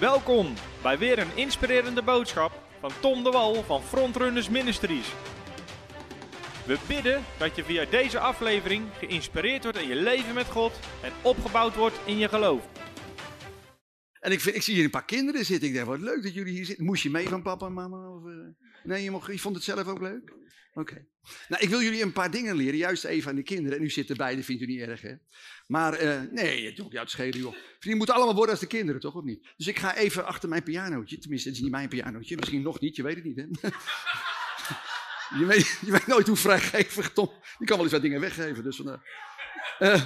Welkom bij weer een inspirerende boodschap van Tom de Wal van Frontrunners Ministries. We bidden dat je via deze aflevering geïnspireerd wordt in je leven met God en opgebouwd wordt in je geloof. En ik, ik zie hier een paar kinderen zitten. Ik denk, wat leuk dat jullie hier zitten. Moest je mee van papa en mama? Of, eh? Nee, je, mocht, je vond het zelf ook leuk? Oké. Nou, ik wil jullie een paar dingen leren, juist even aan de kinderen. En u zit erbij, dat vindt u niet erg, hè? Maar uh, nee, het doet schelen, joh. Die moeten allemaal worden als de kinderen, toch? Of niet? Dus ik ga even achter mijn pianootje. Tenminste, het is niet mijn pianootje. Misschien nog niet, je weet het niet, hè? je, weet, je weet nooit hoe vrijgevig Tom... Die kan wel eens wat dingen weggeven, dus vandaar. Uh,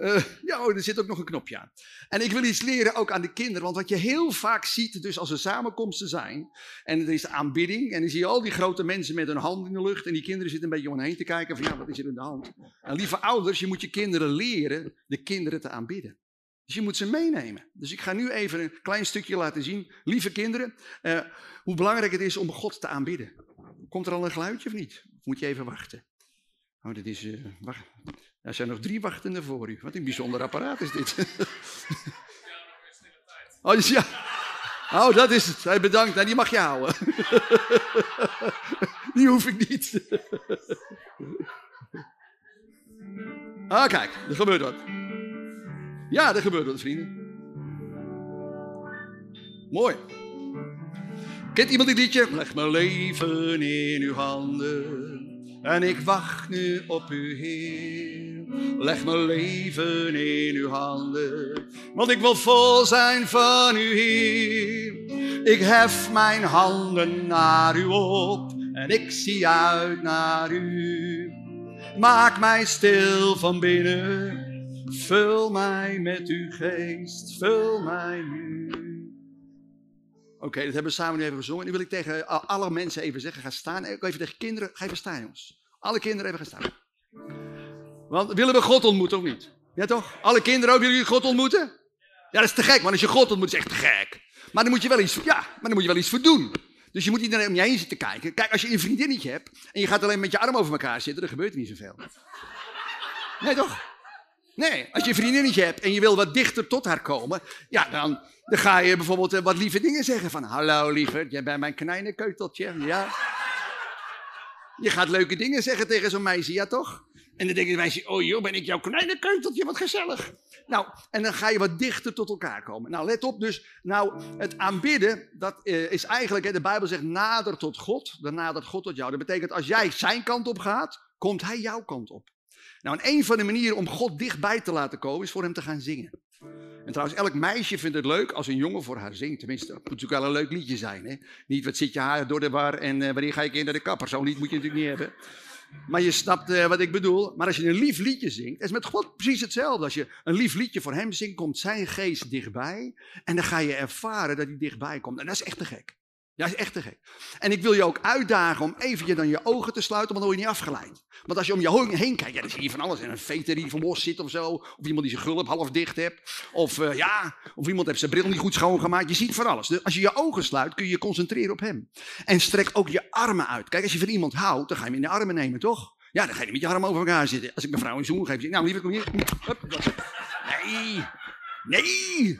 uh, ja, oh, er zit ook nog een knopje aan. En ik wil iets leren ook aan de kinderen, want wat je heel vaak ziet, dus als er samenkomsten zijn, en er is aanbidding, en dan zie je al die grote mensen met hun hand in de lucht, en die kinderen zitten een beetje om hen heen te kijken van, ja, wat is er in de hand? En lieve ouders, je moet je kinderen leren de kinderen te aanbidden. Dus je moet ze meenemen. Dus ik ga nu even een klein stukje laten zien, lieve kinderen, uh, hoe belangrijk het is om God te aanbidden. Komt er al een geluidje of niet? Of moet je even wachten? Oh, dit is. Uh, wacht. Er zijn nog drie wachtenden voor u. Wat een bijzonder apparaat is dit. oh, dus ja. Oh, dat is het. Hij bedankt. Nou, die mag je houden. die hoef ik niet. ah, kijk. Er gebeurt wat. Ja, er gebeurt wat, vrienden. Mooi. Kent iemand dit liedje? Leg mijn leven in uw handen. En ik wacht nu op u, Heer. Leg mijn leven in uw handen, want ik wil vol zijn van u, Heer. Ik hef mijn handen naar u op en ik zie uit naar u. Maak mij stil van binnen, vul mij met uw geest, vul mij nu. Oké, dat hebben we samen nu even gezongen. Nu wil ik tegen alle mensen even zeggen, ga staan. Ook even tegen kinderen, ga even staan jongens. Alle kinderen even gaan staan. Want willen we God ontmoeten of niet? Ja toch? Alle kinderen willen jullie God ontmoeten? Ja, dat is te gek, want als je God ontmoet, is echt te gek. Maar dan moet je wel iets, ja, maar dan moet je wel iets voor doen. Dus je moet niet alleen om je heen zitten kijken. Kijk, als je een vriendinnetje hebt en je gaat alleen met je arm over elkaar zitten, dan gebeurt er niet zoveel. Nee toch? Nee, als je een vriendinnetje hebt en je wil wat dichter tot haar komen, ja, dan, dan ga je bijvoorbeeld wat lieve dingen zeggen van, hallo lieve, jij bent mijn kleine keuteltje, ja. Je gaat leuke dingen zeggen tegen zo'n meisje, ja toch? En dan denkt de meisje, oh joh, ben ik jouw kleine keuteltje, wat gezellig. Nou, en dan ga je wat dichter tot elkaar komen. Nou, let op dus, nou, het aanbidden, dat uh, is eigenlijk, de Bijbel zegt, nader tot God, dan nadert God tot jou. Dat betekent, als jij zijn kant op gaat, komt hij jouw kant op. Nou, en een van de manieren om God dichtbij te laten komen, is voor hem te gaan zingen. En trouwens, elk meisje vindt het leuk als een jongen voor haar zingt. Tenminste, dat moet natuurlijk wel een leuk liedje zijn. Hè? Niet wat zit je haar door de war en uh, wanneer ga ik in naar de kapper. Zo'n lied moet je natuurlijk niet hebben. Maar je snapt uh, wat ik bedoel. Maar als je een lief liedje zingt, is met God precies hetzelfde. Als je een lief liedje voor hem zingt, komt zijn geest dichtbij. En dan ga je ervaren dat hij dichtbij komt. En dat is echt te gek. Ja, is echt te gek. En ik wil je ook uitdagen om even je dan je ogen te sluiten, want dan word je niet afgeleid. Want als je om je heen kijkt, ja, dan zie je van alles. En een veter die van los zit of zo. Of iemand die zijn gulp half dicht hebt. Of uh, ja, of iemand heeft zijn bril niet goed schoongemaakt. Je ziet van alles. Dus als je je ogen sluit, kun je je concentreren op hem. En strek ook je armen uit. Kijk, als je van iemand houdt, dan ga je hem in de armen nemen, toch? Ja, dan ga je met je armen over elkaar zitten. Als ik mijn vrouw een zoen geef, zeg ik, nou lieve, kom hier. Hup, nee, nee,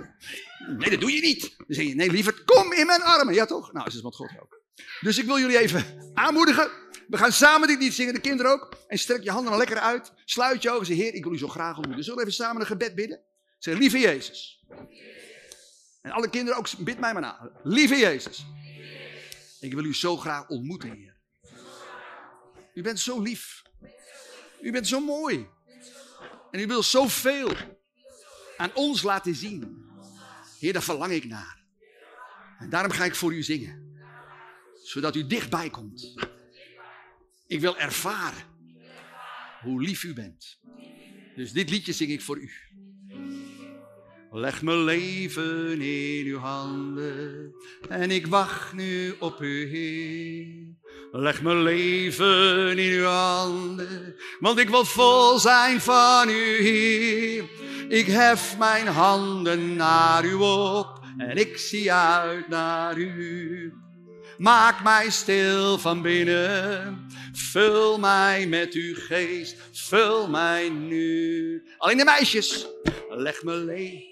nee, dat doe je niet. Dan zeg je, nee liever, kom in mijn armen. Ja toch? Nou, is het wat God ook. Dus ik wil jullie even aanmoedigen. We gaan samen dit lied zingen, de kinderen ook. En strek je handen dan lekker uit. Sluit je ogen. Zeg, Heer, ik wil u zo graag ontmoeten. Zullen we even samen een gebed bidden? Zeg, lieve Jezus. En alle kinderen ook, bid mij maar na. Lieve Jezus. Ik wil u zo graag ontmoeten, Heer. U bent zo lief. U bent zo mooi. En u wil zoveel aan ons laten zien. Heer, daar verlang ik naar. En daarom ga ik voor u zingen zodat u dichtbij komt. Ik wil ervaren hoe lief u bent. Dus dit liedje zing ik voor u. Leg mijn leven in uw handen en ik wacht nu op u, Heer. Leg mijn leven in uw handen, want ik wil vol zijn van u, Heer. Ik hef mijn handen naar u op en ik zie uit naar u. Maak mij stil van binnen. Vul mij met uw geest. Vul mij nu. Alleen de meisjes. Leg me leeg.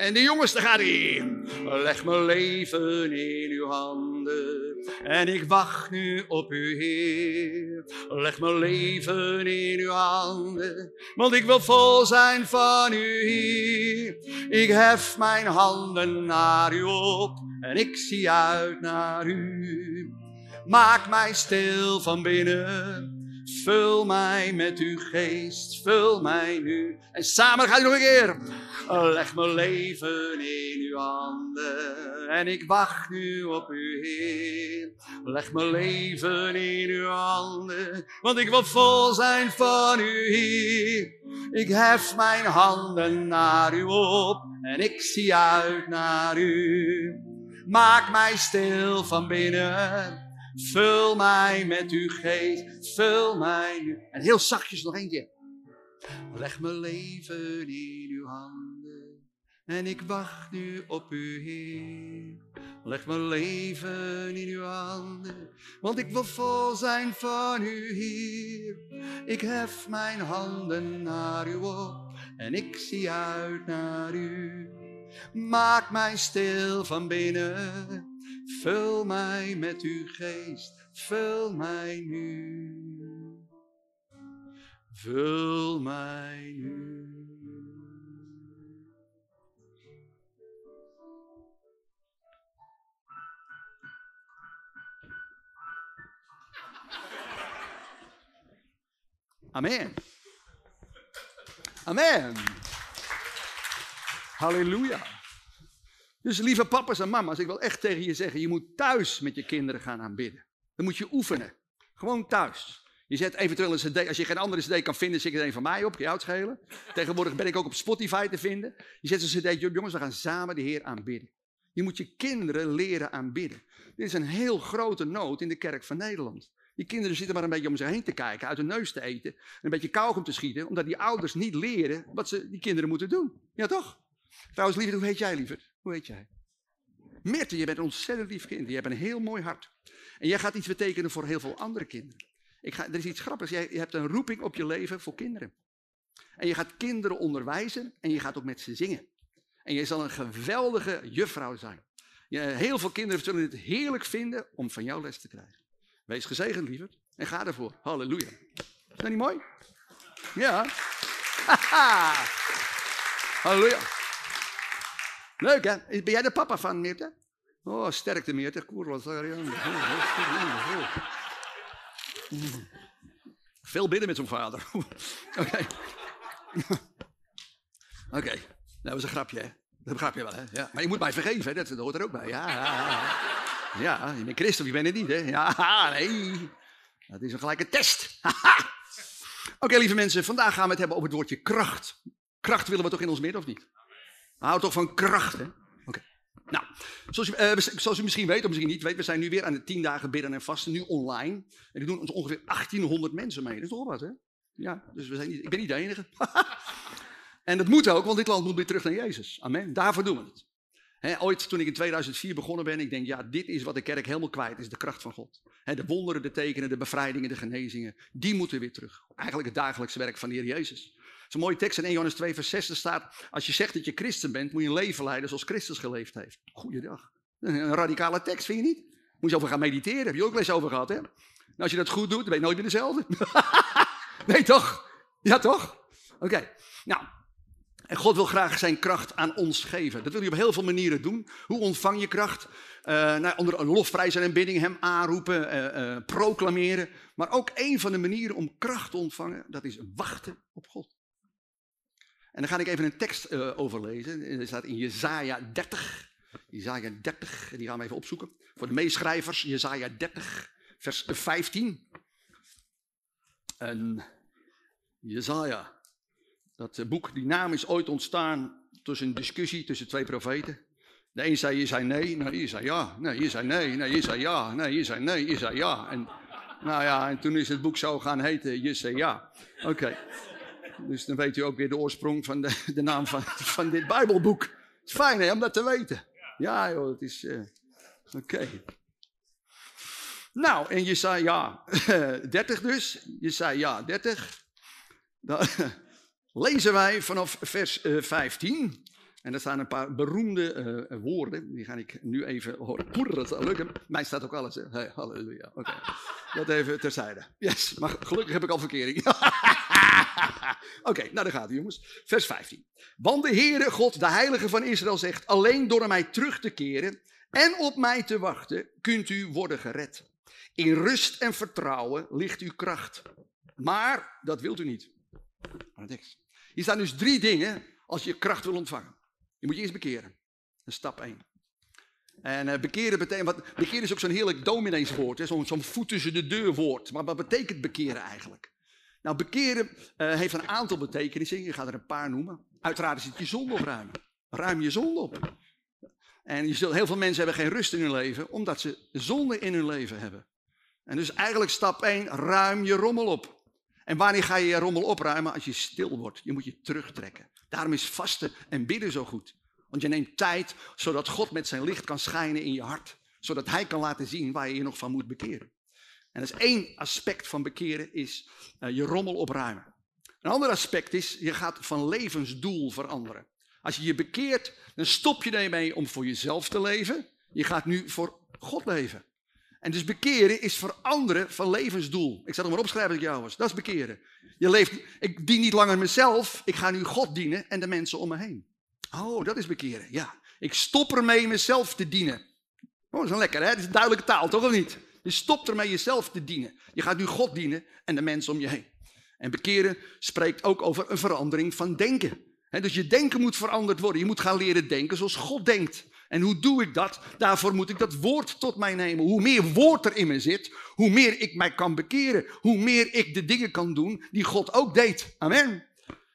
En de jongens, daar gaat hij. Leg mijn leven in uw handen. En ik wacht nu op u, Heer. Leg mijn leven in uw handen. Want ik wil vol zijn van u, Heer. Ik hef mijn handen naar u op. En ik zie uit naar u. Maak mij stil van binnen. Vul mij met uw geest, vul mij nu. En samen gaan we nog een keer. Leg mijn leven in uw handen en ik wacht nu op u, Heer. Leg mijn leven in uw handen, want ik wil vol zijn van u, Heer. Ik hef mijn handen naar u op en ik zie uit naar u. Maak mij stil van binnen. Vul mij met uw geest, vul mij nu. En heel zachtjes nog keer. Leg mijn leven in uw handen en ik wacht nu op u, Heer. Leg mijn leven in uw handen, want ik wil vol zijn van u, Heer. Ik hef mijn handen naar u op en ik zie uit naar u. Maak mij stil van binnen, vul mij met uw geest, vul mij nu. Vul mij nu. Amen. Amen. Halleluja. Dus lieve papa's en mama's, ik wil echt tegen je zeggen, je moet thuis met je kinderen gaan aanbidden. Dan moet je oefenen. Gewoon thuis. Je zet eventueel een cd, als je geen andere cd kan vinden, zet er een van mij op, je schelen. Tegenwoordig ben ik ook op Spotify te vinden. Je zet een cd op, jongens, we gaan samen de Heer aanbidden. Je moet je kinderen leren aanbidden. Dit is een heel grote nood in de kerk van Nederland. Die kinderen zitten maar een beetje om zich heen te kijken, uit hun neus te eten, een beetje kauwgom te schieten, omdat die ouders niet leren wat ze die kinderen moeten doen. Ja toch? Trouwens, lieve, hoe heet jij, liever? Hoe heet jij? Meerte, je bent een ontzettend lief kind. Je hebt een heel mooi hart. En jij gaat iets betekenen voor heel veel andere kinderen. Ik ga, er is iets grappigs. Jij, je hebt een roeping op je leven voor kinderen. En je gaat kinderen onderwijzen en je gaat ook met ze zingen. En je zal een geweldige juffrouw zijn. Je, heel veel kinderen zullen het heerlijk vinden om van jou les te krijgen. Wees gezegend, liever. En ga ervoor. Halleluja. Is dat niet mooi? Ja. Halleluja. Leuk hè? Ben jij de papa van Meerte? Oh, sterkte Meerte. Veel bidden met zo'n vader. Oké. Oké. Dat was een grapje hè? Dat begrijp je wel hè? Ja. Maar je moet mij vergeven hè? Dat, hoort er ook bij. Ja, ja, ja. ja je bent christen, je bent het niet hè? Ja, nee. Dat is een gelijke test. Oké lieve mensen, vandaag gaan we het hebben over het woordje kracht. Kracht willen we toch in ons midden of niet? Hou toch van kracht, hè? Oké. Nou, zoals u, uh, zoals u, misschien weet, of misschien niet weet, we zijn nu weer aan de tien dagen bidden en vasten, nu online. En die doen ons ongeveer 1800 mensen mee. Dat is toch wat, hè? Ja, dus we zijn niet, ik ben niet de enige. en dat moet ook, want dit land moet weer terug naar Jezus. Amen. Daarvoor doen we het. He, ooit toen ik in 2004 begonnen ben, ik denk, ja, dit is wat de kerk helemaal kwijt is, de kracht van God. De wonderen, de tekenen, de bevrijdingen, de genezingen, die moeten weer terug. Eigenlijk het dagelijkse werk van de Heer Jezus is een mooie tekst in 1 Johannes 2 vers 6. staat, als je zegt dat je christen bent, moet je een leven leiden zoals Christus geleefd heeft. Goeiedag. Een radicale tekst, vind je niet? Moet je over gaan mediteren, heb je ook eens over gehad, hè? Nou, als je dat goed doet, dan ben je nooit meer dezelfde. nee, toch? Ja, toch? Oké, nou, en God wil graag zijn kracht aan ons geven. Dat wil hij op heel veel manieren doen. Hoe ontvang je kracht? Uh, nou, onder een lofprijs en bidding hem aanroepen, uh, uh, proclameren. Maar ook een van de manieren om kracht te ontvangen, dat is wachten op God. En dan ga ik even een tekst uh, overlezen. Dat staat in Jezaja 30. Jezaja 30, die gaan we even opzoeken. Voor de meeschrijvers, Jezaja 30, vers 15. En Jezaja, dat boek, die naam is ooit ontstaan tussen een discussie tussen twee profeten. De een zei, je zei nee, nou je zei ja, nee, je zei nee, nee, je zei ja, nee, je zei nee, je zei ja. En, nou ja, en toen is het boek zo gaan heten, je zei ja. Oké. Dus dan weet u ook weer de oorsprong van de, de naam van, van dit Bijbelboek. Het is fijn hè, om dat te weten. Ja joh, het is... Uh, Oké. Nou, en je zei ja, 30 dus. Je zei ja, 30. Dan lezen wij vanaf vers uh, 15. En er staan een paar beroemde eh, woorden, die ga ik nu even horen. Poeder, dat zal lukken. Mij staat ook alles. Halleluja. Oké, dat even terzijde. Yes, maar gelukkig heb ik al verkering. Oké, nou daar gaat het jongens. Vers 15. Want de Heere God, de Heilige van Israël zegt, alleen door mij terug te keren en op mij te wachten, kunt u worden gered. In rust en vertrouwen ligt uw kracht. Maar dat wilt u niet. Hier staan dus drie dingen als je kracht wil ontvangen. Je moet je eerst bekeren. Dat is stap 1. En uh, bekeren betekent, wat, bekeren is ook zo'n heerlijk domineeswoord, zo'n zo voet tussen de deur woord. Maar wat betekent bekeren eigenlijk? Nou, bekeren uh, heeft een aantal betekenissen. Je gaat er een paar noemen. Uiteraard het je zonde opruimen. Ruim je zonde op. En je heel veel mensen hebben geen rust in hun leven, omdat ze zonde in hun leven hebben. En dus eigenlijk stap 1, ruim je rommel op. En wanneer ga je je rommel opruimen? Als je stil wordt. Je moet je terugtrekken. Daarom is vasten en bidden zo goed. Want je neemt tijd zodat God met zijn licht kan schijnen in je hart. Zodat hij kan laten zien waar je je nog van moet bekeren. En dat is één aspect van bekeren, is uh, je rommel opruimen. Een ander aspect is, je gaat van levensdoel veranderen. Als je je bekeert, dan stop je ermee om voor jezelf te leven. Je gaat nu voor God leven. En dus bekeren is veranderen van levensdoel. Ik zal het maar opschrijven dat ik jou was. Dat is bekeren. Je leeft, ik dien niet langer mezelf, ik ga nu God dienen en de mensen om me heen. Oh, dat is bekeren, ja. Ik stop ermee mezelf te dienen. Oh, dat is een lekker, hè? Dat is een duidelijke taal, toch of niet? Je stopt ermee jezelf te dienen. Je gaat nu God dienen en de mensen om je heen. En bekeren spreekt ook over een verandering van denken. dus je denken moet veranderd worden. Je moet gaan leren denken zoals God denkt. En hoe doe ik dat? Daarvoor moet ik dat woord tot mij nemen. Hoe meer woord er in me zit, hoe meer ik mij kan bekeren. Hoe meer ik de dingen kan doen die God ook deed. Amen.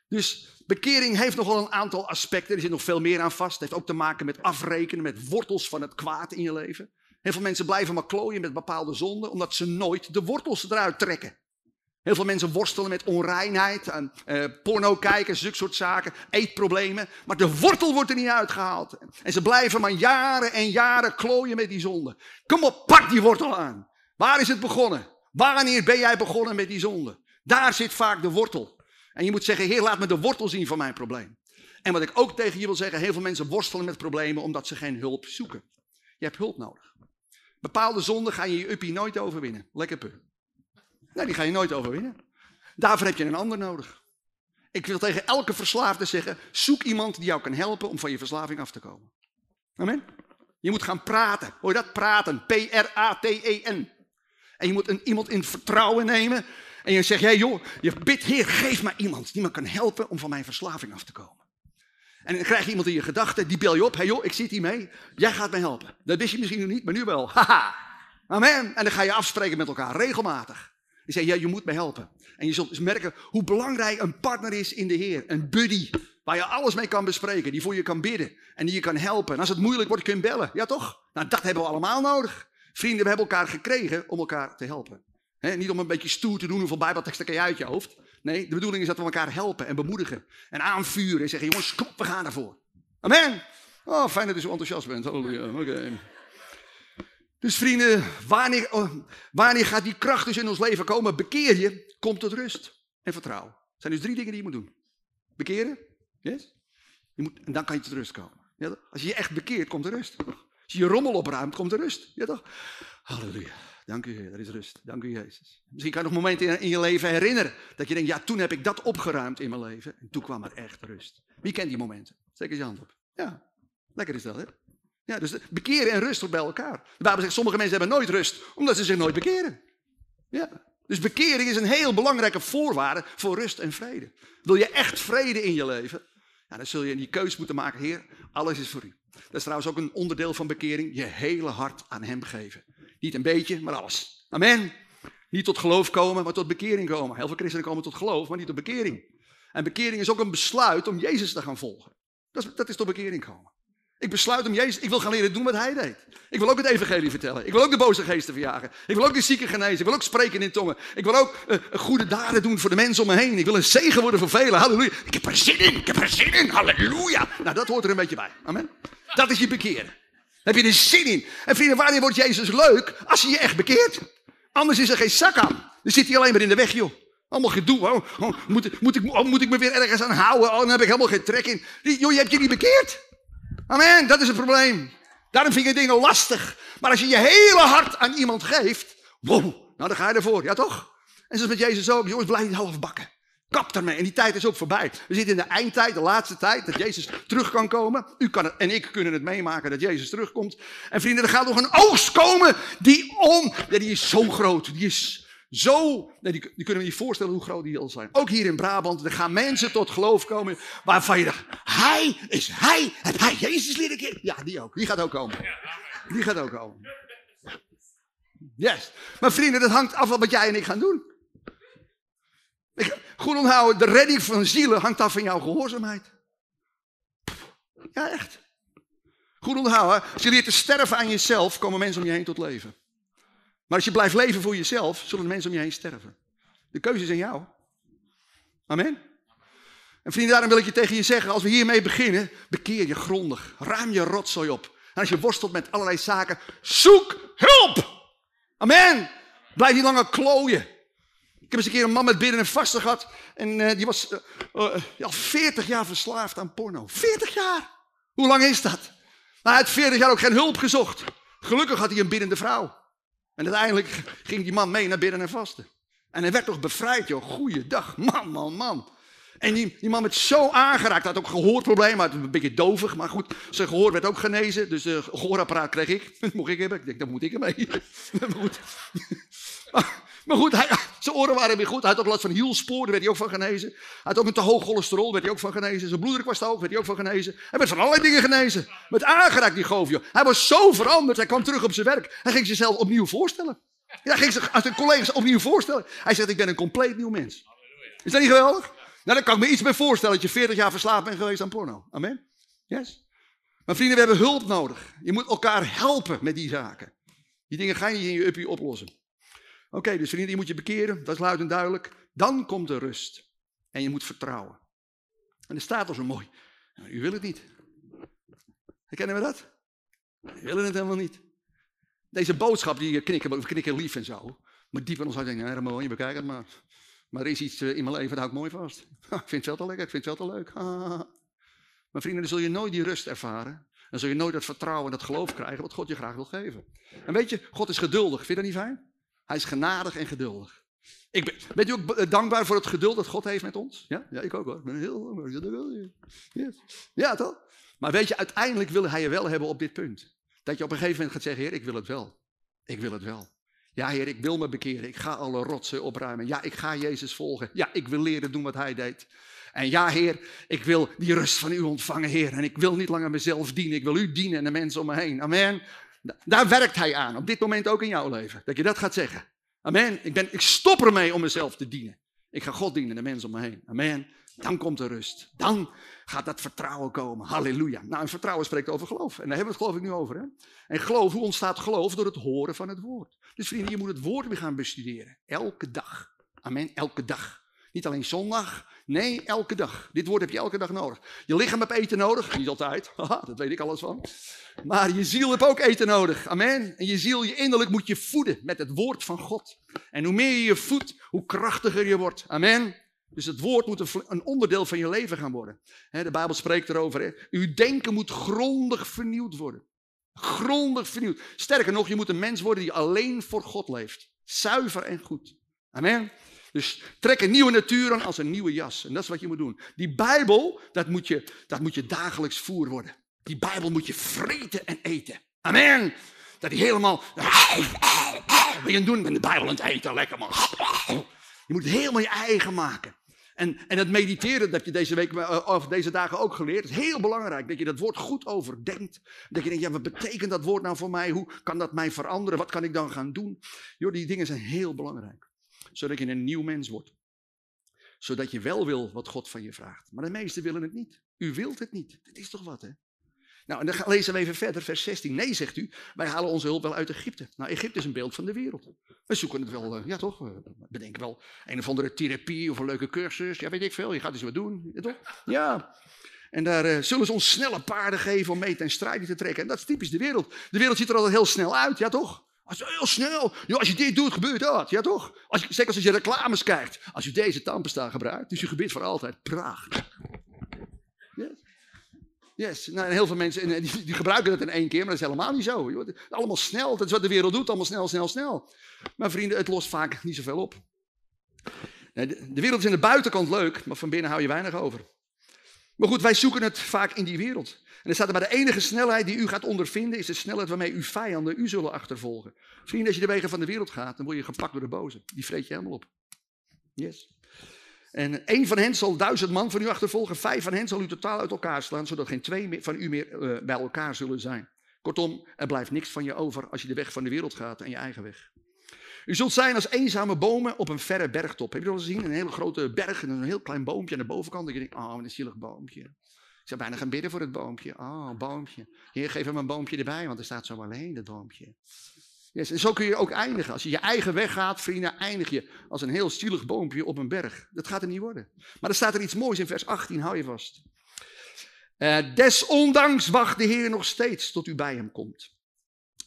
Dus bekering heeft nogal een aantal aspecten. Er zit nog veel meer aan vast. Het heeft ook te maken met afrekenen, met wortels van het kwaad in je leven. Heel veel mensen blijven maar klooien met bepaalde zonden, omdat ze nooit de wortels eruit trekken. Heel veel mensen worstelen met onreinheid, en, uh, porno kijken, zulke soort zaken, eetproblemen. Maar de wortel wordt er niet uitgehaald. En ze blijven maar jaren en jaren klooien met die zonde. Kom op, pak die wortel aan. Waar is het begonnen? Wanneer ben jij begonnen met die zonde? Daar zit vaak de wortel. En je moet zeggen, Heer, laat me de wortel zien van mijn probleem. En wat ik ook tegen je wil zeggen, heel veel mensen worstelen met problemen omdat ze geen hulp zoeken. Je hebt hulp nodig. Bepaalde zonden ga je je uppie nooit overwinnen. Lekker pu. Nee, die ga je nooit overwinnen. Daarvoor heb je een ander nodig. Ik wil tegen elke verslaafde zeggen: zoek iemand die jou kan helpen om van je verslaving af te komen. Amen. Je moet gaan praten. Hoor je dat? Praten. P-R-A-T-E-N. En je moet een, iemand in vertrouwen nemen. En je zegt: hey joh, je bidt, Heer, geef mij iemand die me kan helpen om van mijn verslaving af te komen. En dan krijg je iemand in je gedachten, die bel je op. Hey joh, ik zit hier mee. Jij gaat mij helpen. Dat wist je misschien nog niet, maar nu wel. Haha. Amen. En dan ga je afspreken met elkaar, regelmatig. Die zei, ja, je moet me helpen. En je zult dus merken hoe belangrijk een partner is in de Heer. Een buddy, waar je alles mee kan bespreken, die voor je kan bidden en die je kan helpen. En als het moeilijk wordt, kun je bellen. Ja, toch? Nou, dat hebben we allemaal nodig. Vrienden, we hebben elkaar gekregen om elkaar te helpen. niet om een beetje stoer te doen, hoeveel bijbelteksten kan je uit je hoofd. Nee, de bedoeling is dat we elkaar helpen en bemoedigen. En aanvuren en zeggen, jongens, kom, we gaan ervoor. Amen. Oh, fijn dat u zo enthousiast bent. Halleluja. Oké. Dus vrienden, wanneer, oh, wanneer gaat die kracht dus in ons leven komen? Bekeer je, kom tot rust en vertrouw. Het zijn dus drie dingen die je moet doen. Bekeren, yes? je moet, en dan kan je tot rust komen. Ja, Als je je echt bekeert, komt er rust. Als je je rommel opruimt, komt er rust. Ja, toch? Halleluja. Dank u, Heer. Er is rust. Dank u, Jezus. Misschien kan je nog momenten in je leven herinneren. Dat je denkt, ja, toen heb ik dat opgeruimd in mijn leven. En toen kwam er echt rust. Wie kent die momenten? Steek eens je hand op. Ja, lekker is dat, hè? Ja, dus bekeren en rust bij elkaar. De zegt, sommige mensen hebben nooit rust, omdat ze zich nooit bekeren. Ja. Dus bekering is een heel belangrijke voorwaarde voor rust en vrede. Wil je echt vrede in je leven, ja, dan zul je die keus moeten maken, Heer, alles is voor u. Dat is trouwens ook een onderdeel van bekering, je hele hart aan Hem geven. Niet een beetje, maar alles. Amen. Niet tot geloof komen, maar tot bekering komen. Heel veel christenen komen tot geloof, maar niet tot bekering. En bekering is ook een besluit om Jezus te gaan volgen. Dat is, dat is tot bekering komen. Ik besluit om Jezus, ik wil gaan leren doen wat hij deed. Ik wil ook het evangelie vertellen. Ik wil ook de boze geesten verjagen. Ik wil ook de zieken genezen. Ik wil ook spreken in tongen. Ik wil ook uh, goede daden doen voor de mensen om me heen. Ik wil een zegen worden voor velen. Halleluja. Ik heb er zin in. Ik heb er zin in. Halleluja. Nou, dat hoort er een beetje bij. Amen. Dat is je bekeren. Heb je er zin in. En vrienden, wanneer wordt Jezus leuk? Als hij je echt bekeert. Anders is er geen zak aan. Dan zit hij alleen maar in de weg, joh. Allemaal gedoe. Oh, oh, moet, moet, ik, oh, moet ik me weer ergens aan houden? Oh, dan heb ik helemaal geen trek in. Joh, je hebt je niet bekeerd. Amen, dat is het probleem. Daarom vind je dingen lastig. Maar als je je hele hart aan iemand geeft, wow, nou dan ga je ervoor, ja toch? En zoals met Jezus ook, jongens, blijf niet half bakken. Kap ermee. En die tijd is ook voorbij. We zitten in de eindtijd, de laatste tijd, dat Jezus terug kan komen. U kan het, en ik kunnen het meemaken dat Jezus terugkomt. En vrienden, er gaat nog een oogst komen die om, ja, die is zo groot. Die is zo, nee, die, kunnen we niet voorstellen hoe groot die zal zijn. Ook hier in Brabant, er gaan mensen tot geloof komen waarvan je dacht, hij is hij, heb hij Jezus leren kennen? Ja, die ook. Die gaat ook komen. Die gaat ook komen. Yes. Maar vrienden, dat hangt af van wat jij en ik gaan doen. Goed onthouden, de redding van zielen hangt af van jouw gehoorzaamheid. Ja, echt. Goed onthouden, als je leert te sterven aan jezelf, komen mensen om je heen tot leven. Maar als je blijft leven voor jezelf, zullen mensen om je heen sterven. De keuze is aan jou. Amen. En vrienden, daarom wil ik je tegen je zeggen, als we hiermee beginnen, bekeer je grondig. Ruim je rotzooi op. En als je worstelt met allerlei zaken, zoek hulp. Amen. Blijf niet langer klooien. Ik heb eens een keer een man met bidden en vasten gehad. En uh, die was uh, uh, al 40 jaar verslaafd aan porno. 40 jaar! Hoe lang is dat? Nou, hij had 40 jaar ook geen hulp gezocht. Gelukkig had hij een biddende vrouw. En uiteindelijk ging die man mee naar bidden en vasten. En hij werd toch bevrijd, joh. Goeiedag, man, man, man. En die, die man werd zo aangeraakt, hij had ook gehoorproblemen, had een beetje dovig, maar goed, zijn gehoor werd ook genezen, dus een gehoorapparaat kreeg ik. Mocht ik hebben. Ik denk, dat moet ik ermee. maar goed. Maar goed, hij, zijn oren waren weer goed. Hij had ook last van hielsporen, daar werd hij ook van genezen. Hij had ook een te hoog cholesterol, werd hij ook van genezen. Zijn bloeddruk was te hoog, werd hij ook van genezen. Hij werd van allerlei dingen genezen. Met aangeraakt die goofje. Hij was zo veranderd, hij kwam terug op zijn werk. Hij ging zichzelf opnieuw voorstellen. Ja, hij ging zich als zijn collega's opnieuw voorstellen. Hij zegt, ik ben een compleet nieuw mens. Is dat niet geweldig? Nou, daar kan ik me iets bij voorstellen dat je 40 jaar verslaafd bent geweest aan porno. Amen? Yes? Maar vrienden, we hebben hulp nodig. Je moet elkaar helpen met die zaken. Die dingen ga je niet in je uppie oplossen. Oké, dus vrienden, je moet je bekeren, dat is luid en duidelijk. Dan komt de rust. En je moet vertrouwen. En er staat al zo mooi. Nou, u wil het niet. Herkennen we dat? We willen het helemaal niet. Deze boodschap, die knikken, we knikken lief en zo. Maar diep in ons hart denken, ja, mooi, bekijk het maar. Maar er is iets eh, in mijn leven, dat hou ik mooi vast. ik vind het wel te lekker, ik vind het wel te leuk. Maar vrienden, dan zul je nooit die rust ervaren. Dan zul je nooit dat vertrouwen en dat geloof krijgen wat God je graag wil geven. En weet je, God is geduldig. Vind je dat niet fijn? Hij is genadig en geduldig. Ik ben, bent u ook eh, dankbaar voor het geduld dat God heeft met ons? Ja, ja ik ook hoor. Ik ben heel dankbaar. Yes. Ja, toch? Maar weet je, uiteindelijk wil hij je wel hebben op dit punt. Dat je op een gegeven moment gaat zeggen, Heer, ik wil het wel. Ik wil het wel. Ja, Heer, ik wil me bekeren. Ik ga alle rotsen opruimen. Ja, ik ga Jezus volgen. Ja, ik wil leren doen wat Hij deed. En ja, Heer, ik wil die rust van U ontvangen, Heer. En ik wil niet langer mezelf dienen. Ik wil U dienen en de mensen om me heen. Amen. Daar werkt hij aan, op dit moment ook in jouw leven. Dat je dat gaat zeggen. Amen. Ik, ben, ik stop ermee om mezelf te dienen. Ik ga God dienen, de mensen om me heen. Amen. Dan komt de rust. Dan gaat dat vertrouwen komen. Halleluja. Nou, en vertrouwen spreekt over geloof. En daar hebben we het geloof ik nu over. Hè? En geloof, hoe ontstaat geloof? Door het horen van het woord. Dus vrienden, je moet het woord weer gaan bestuderen. Elke dag. Amen. Elke dag. Niet alleen zondag, nee, elke dag. Dit woord heb je elke dag nodig. Je lichaam heeft eten nodig, niet altijd, dat weet ik alles van. Maar je ziel heeft ook eten nodig, amen. En je ziel, je innerlijk moet je voeden met het woord van God. En hoe meer je je voedt, hoe krachtiger je wordt, amen. Dus het woord moet een onderdeel van je leven gaan worden. De Bijbel spreekt erover. Hè? Uw denken moet grondig vernieuwd worden. Grondig vernieuwd. Sterker nog, je moet een mens worden die alleen voor God leeft. Zuiver en goed. Amen. Dus trek een nieuwe natuur aan als een nieuwe jas. En dat is wat je moet doen. Die Bijbel, dat moet je, dat moet je dagelijks voer worden. Die Bijbel moet je vreten en eten. Amen. Dat die helemaal... Wat je doen met de Bijbel aan het eten, lekker man. Je moet het helemaal je eigen maken. En, en het mediteren, dat je deze week eh, of deze dagen ook geleerd, is heel belangrijk. Dat je dat woord goed overdenkt. Dat je denkt, ja, wat betekent dat woord nou voor mij? Hoe kan dat mij veranderen? Wat kan ik dan gaan doen? Joh, die dingen zijn heel belangrijk zodat je een nieuw mens wordt. Zodat je wel wil wat God van je vraagt. Maar de meesten willen het niet. U wilt het niet. Dat is toch wat, hè? Nou, en dan lezen we even verder, vers 16. Nee, zegt u, wij halen onze hulp wel uit Egypte. Nou, Egypte is een beeld van de wereld. We zoeken het wel, uh, ja toch? We bedenken wel een of andere therapie of een leuke cursus. Ja, weet ik veel. Je gaat eens wat doen, ja, toch? Ja. En daar uh, zullen ze ons snelle paarden geven om mee ten strijde te trekken. En dat is typisch de wereld. De wereld ziet er altijd heel snel uit, ja toch? Als, heel snel. Als je dit doet, gebeurt dat. Ja, toch? Als je, zeker als je reclames kijkt. Als je deze tandpasta gebruikt, is je gebit voor altijd. Prachtig. Yes. yes. Nou, en heel veel mensen die, die, gebruiken dat in één keer, maar dat is helemaal niet zo. Allemaal snel. Dat is wat de wereld doet. Allemaal snel, snel, snel. Maar vrienden, het lost vaak niet zoveel op. De wereld is in de buitenkant leuk, maar van binnen hou je weinig over. Maar goed, wij zoeken het vaak in die wereld. En er staat er maar de enige snelheid die u gaat ondervinden, is de snelheid waarmee uw vijanden u zullen achtervolgen. Vrienden, als je de wegen van de wereld gaat, dan word je gepakt door de boze. Die vreet je helemaal op. Yes. En één van hen zal duizend man van u achtervolgen, vijf van hen zal u totaal uit elkaar slaan, zodat geen twee van u meer uh, bij elkaar zullen zijn. Kortom, er blijft niks van je over als je de weg van de wereld gaat en je eigen weg. U zult zijn als eenzame bomen op een verre bergtop. Heb je dat al gezien? Een hele grote berg en een heel klein boompje aan de bovenkant. Denk je, oh, een zielig boompje. Zou bijna gaan bidden voor het boompje. Oh, boompje. Heer, geef hem een boompje erbij, want er staat zo alleen, het boompje. Yes, en zo kun je ook eindigen. Als je je eigen weg gaat, vrienden, eindig je als een heel zielig boompje op een berg. Dat gaat er niet worden. Maar er staat er iets moois in vers 18, hou je vast. Uh, desondanks wacht de Heer nog steeds tot u bij hem komt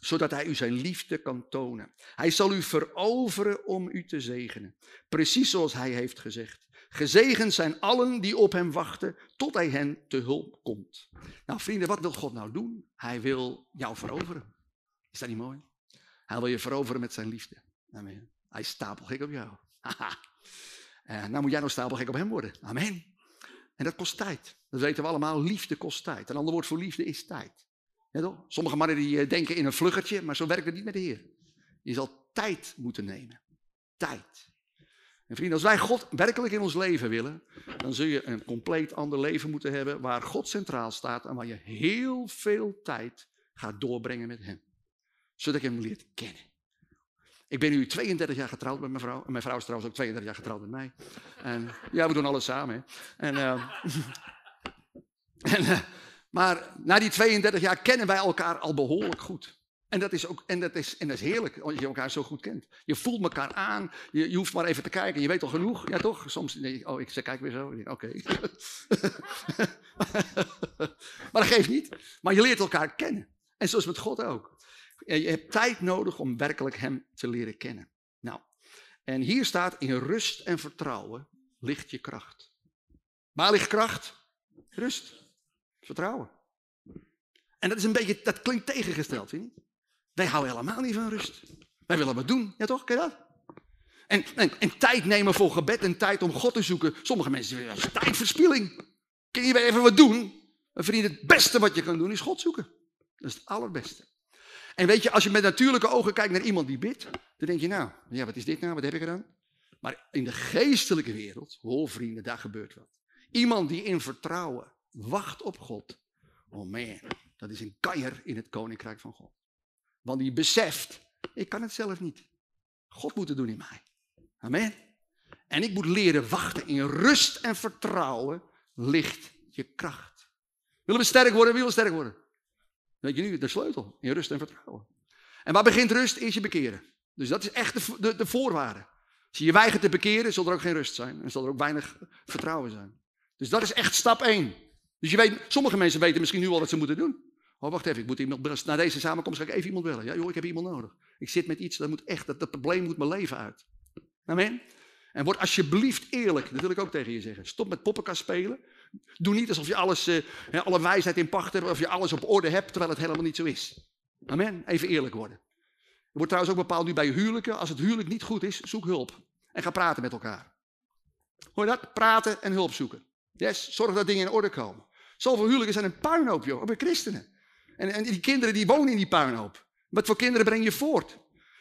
zodat hij u zijn liefde kan tonen. Hij zal u veroveren om u te zegenen, precies zoals hij heeft gezegd. Gezegend zijn allen die op hem wachten, tot hij hen te hulp komt. Nou vrienden, wat wil God nou doen? Hij wil jou veroveren. Is dat niet mooi? Hij wil je veroveren met zijn liefde. Amen. Hij is stapelgek op jou. en nou moet jij nog stapelgek op hem worden. Amen. En dat kost tijd. Dat weten we allemaal. Liefde kost tijd. Een ander woord voor liefde is tijd. Ja, Sommige mannen die eh, denken in een vluggertje, maar zo werkt het niet met de Heer. Je zal tijd moeten nemen. Tijd. En vrienden, als wij God werkelijk in ons leven willen, dan zul je een compleet ander leven moeten hebben waar God centraal staat en waar je heel veel tijd gaat doorbrengen met Hem. Zodat je Hem leert kennen. Ik ben nu 32 jaar getrouwd met mijn vrouw. En mijn vrouw is trouwens ook 32 jaar getrouwd met mij. En ja, we doen alles samen. Hè. En, uh, en uh, maar na die 32 jaar kennen wij elkaar al behoorlijk goed. En dat is, ook, en dat is, en dat is heerlijk als je elkaar zo goed kent. Je voelt elkaar aan, je, je hoeft maar even te kijken, je weet al genoeg. Ja toch? Soms je, oh ik kijk weer zo. Oké. maar dat geeft niet. Maar je leert elkaar kennen. En zoals met God ook. Je hebt tijd nodig om werkelijk Hem te leren kennen. Nou, en hier staat in rust en vertrouwen ligt je kracht. Waar ligt kracht? Rust. Vertrouwen. En dat is een beetje, dat klinkt tegengesteld, vind je? Wij houden helemaal niet van rust. Wij willen wat doen, ja toch? Ken je dat? En, en, tijd nemen voor gebed en tijd om God te zoeken. Sommige mensen zeggen, dat is tijdverspilling. Kun je even wat doen? Maar vriend, het beste wat je kan doen is God zoeken. Dat is het allerbeste. En weet je, als je met natuurlijke ogen kijkt naar iemand die bidt, dan denk je nou, ja, wat is dit nou? Wat heb ik gedaan? Maar in de geestelijke wereld, hoor vrienden, daar gebeurt wat. Iemand die in vertrouwen wacht op God. Oh man, dat is een kanjer in het koninkrijk van God. Want die beseft, ik kan het zelf niet. God moet het doen in mij. Amen. En ik moet leren wachten in rust en vertrouwen ligt je kracht. Willen we sterk worden? Willen we sterk worden? Weet je nu, de sleutel. In rust en vertrouwen. En waar begint rust? Is je bekeren. Dus dat is echt de, de, de voorwaarde. Als je je weigert te bekeren, zal er ook geen rust zijn. En zal er ook weinig vertrouwen zijn. Dus dat is echt stap 1. Dus je weet, sommige mensen weten misschien nu al wat ze moeten doen. Oh, wacht even, ik moet iemand, na deze samenkomst ga ik even iemand bellen. Ja, joh, ik heb iemand nodig. Ik zit met iets, dat moet echt, dat, dat probleem moet mijn leven uit. Amen. En word alsjeblieft eerlijk, dat wil ik ook tegen je zeggen. Stop met poppenkast spelen. Doe niet alsof je alles, uh, alle wijsheid in pacht hebt, of je alles op orde hebt, terwijl het helemaal niet zo is. Amen. Even eerlijk worden. Er wordt trouwens ook bepaald nu bij huwelijken. Als het huwelijk niet goed is, zoek hulp. En ga praten met elkaar. Hoor je dat? Praten en hulp zoeken. Yes, zorg dat dingen in orde komen. Zoveel huwelijken zijn een puinhoop, joh, bij christenen. En, en die kinderen die wonen in die puinhoop. Wat voor kinderen breng je voort?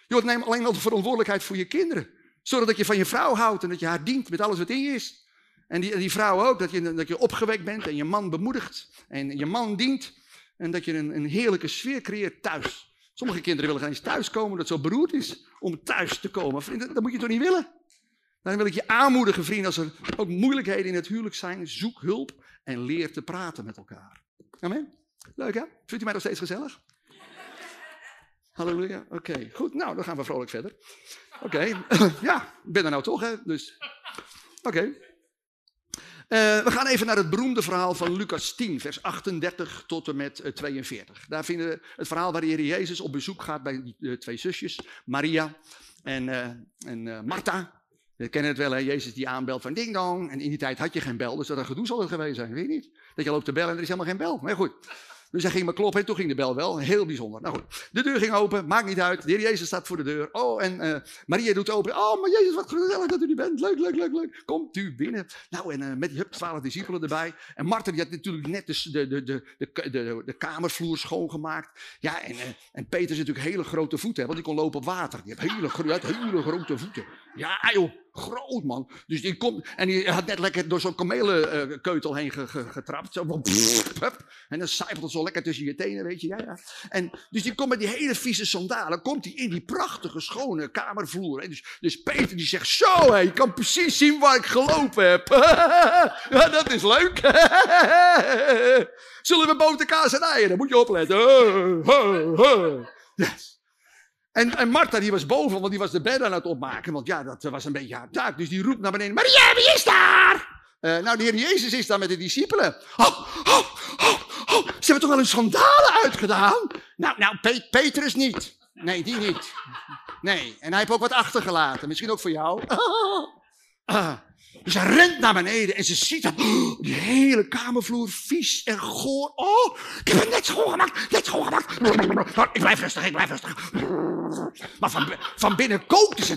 Je neem alleen al de verantwoordelijkheid voor je kinderen. Zorg dat je van je vrouw houdt en dat je haar dient met alles wat in je is. En die, die vrouw ook, dat je, dat je opgewekt bent en je man bemoedigt. En je man dient. En dat je een, een heerlijke sfeer creëert thuis. Sommige kinderen willen geen eens thuiskomen, dat het zo beroerd is om thuis te komen. Vrienden, dat moet je toch niet willen? Dan wil ik je aanmoedigen, vrienden, als er ook moeilijkheden in het huwelijk zijn, zoek hulp en leer te praten met elkaar. Amen. Leuk hè? Vindt u mij nog steeds gezellig? Halleluja. Oké, goed. Nou, dan gaan we vrolijk verder. Oké, ja, ik ben er nou toch hè. Dus, oké. Eh, we gaan even naar het beroemde verhaal van Lucas 10, vers 38 tot en met uh, 42. Daar vinden we het verhaal waar de Heer Jezus op bezoek gaat bij die uh, twee zusjes, Maria en, uh, en Martha. We kennen het wel, hè? Jezus die aanbelt van ding dong. En in die tijd had je geen bel, dus dat een gedoe zal het geweest zijn, weet je niet? Dat je loopt te bellen en er is helemaal geen bel. Maar goed. Dus hij ging maar kloppen en toen ging de bel wel. Heel bijzonder. Nou goed, de deur ging open, maakt niet uit. De heer Jezus staat voor de deur. Oh, en uh, Maria doet open. Oh, maar Jezus, wat gezellig dat u er bent. Leuk, leuk, leuk, leuk. Komt u binnen. Nou, en uh, met die hup, twaalf discipelen erbij. En Martha, die had natuurlijk net de, de, de, de, de, de, de kamervloer schoongemaakt. Ja, en, uh, en Peter is natuurlijk hele grote voeten, hè, want die kon lopen op water. Die heeft hele, hele, hele grote voeten. Ja, joh. Groot man. Dus die komt, en die had net lekker door zo'n kameelenkeutel heen getrapt. Zo en dan zijpelt het zo lekker tussen je tenen, weet je. Ja, ja. En dus die komt met die hele vieze sandalen, komt hij in die prachtige, schone kamervloer. Dus, dus Peter die zegt, zo hé, je kan precies zien waar ik gelopen heb. ja, dat is leuk. Zullen we boter, kaas en eieren? Dan moet je opletten. Yes. En, en Martha die was boven, want die was de bed aan het opmaken. Want ja, dat was een beetje haar taak. Dus die roept naar beneden, Maria, wie is daar? Uh, nou, de Heer Jezus is daar met de discipelen. Oh, oh, oh, oh, ze hebben toch wel hun sandalen uitgedaan? Nou, nou, Pe Petrus niet. Nee, die niet. Nee, en hij heeft ook wat achtergelaten. Misschien ook voor jou. Uh, dus hij rent naar beneden en ze ziet dat. Oh, die hele kamervloer vies en goor. Oh, ik heb het net schoongemaakt. Net schoongemaakt. Ik blijf rustig, ik blijf rustig. Maar van, van binnen kookte ze.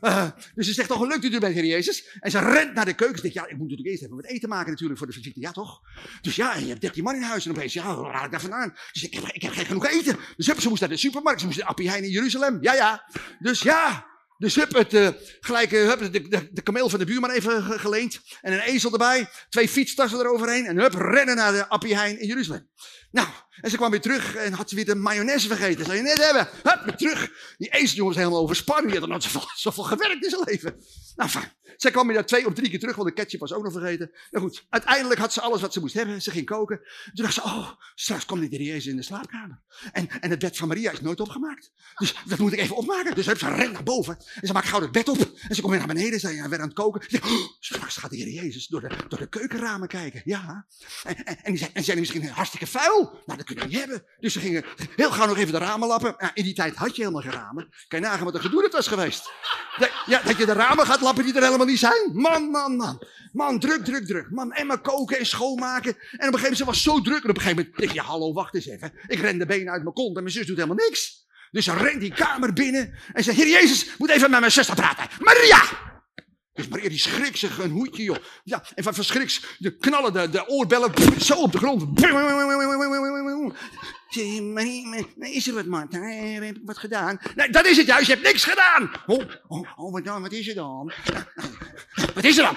Uh, dus ze zegt, toch gelukt u bent, Heer Jezus. En ze rent naar de keuken. Ze zegt, ja, ik moet natuurlijk eerst even wat eten maken natuurlijk voor de visite. Ja, toch? Dus ja, je hebt 13 man in huis. En opeens, ja, waar haal ik daar vandaan? Dus ik heb, ik heb geen genoeg eten. Dus ze moest naar de supermarkt. Ze moest naar Appie Heijn in Jeruzalem. Ja, ja. Dus ja. Dus hup, het, uh, gelijk, uh, hup, de, de, kameel van de buurman even geleend. En een ezel erbij. Twee fietstassen eroverheen. En hup, rennen naar de Appie Heijn in Jeruzalem. Nou, en ze kwam weer terug en had ze weer de mayonaise vergeten. Zou je net hebben. Hup, terug. Die ezeljongen was helemaal overspannen. Die had nog zoveel, zoveel gewerkt in zijn leven. Nou, fijn. Zij kwam weer twee of drie keer terug, want de ketchup was ook nog vergeten. Nou goed, uiteindelijk had ze alles wat ze moest hebben. Ze ging koken. Toen dacht ze, oh, straks komt die Jezus in de slaapkamer. En, en het bed van Maria is nooit opgemaakt. Dus dat moet ik even opmaken. Dus ze rent naar boven. En ze maakt gauw het bed op. En ze komt weer naar beneden. Ze weer aan het koken. Ze oh, straks gaat de Heer Jezus door de, door de keukenramen kijken. Ja. En, en, en die zijn, en zijn misschien hartstikke vuil. Nou, hebben. Dus ze gingen heel gauw nog even de ramen lappen. Ja, in die tijd had je helemaal geen ramen. Kan je nagaan wat een gedoe dat was geweest. Dat, ja, dat je de ramen gaat lappen die er helemaal niet zijn. Man, man, man. Man, druk, druk, druk. Man, en koken en schoonmaken. En op een gegeven moment, ze was zo druk. En op een gegeven moment denk je, hallo, wacht eens even. Ik ren de benen uit mijn kont en mijn zus doet helemaal niks. Dus ze rent die kamer binnen en zegt, Heer Jezus, moet even met mijn zuster praten. Maria! Dus Maria die schrikt zich een hoedje, joh. Ja, en van, van schriks, de knallen de, de oorbellen zo op de grond. Is er wat, Martha? Heb ik wat gedaan? Nee, dat is het juist, je hebt niks gedaan. Oh, oh, oh wat dan? Wat is er dan? Wat is er dan?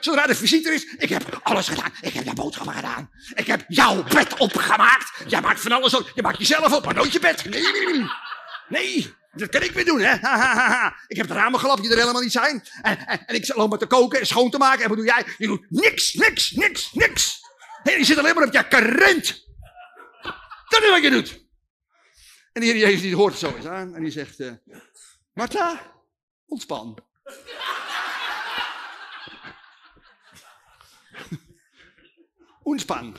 Zodra de visite is, ik heb alles gedaan. Ik heb de boodschappen gedaan. Ik heb jouw bed opgemaakt. Jij maakt van alles op. Je maakt jezelf op, maar nooit je bed. Nee. Nee, dat kan ik weer doen, hè? ik heb de ramen gelapt die er helemaal niet zijn. En, en, en ik loop maar te koken en schoon te maken. En wat doe jij? Je doet niks, niks, niks, niks. Hé, je zit alleen maar op je karent. Dat is wat je doet. En de Heer Jezus die hoort zo eens aan. En die zegt, uh, Martha, ontspan. Unspan.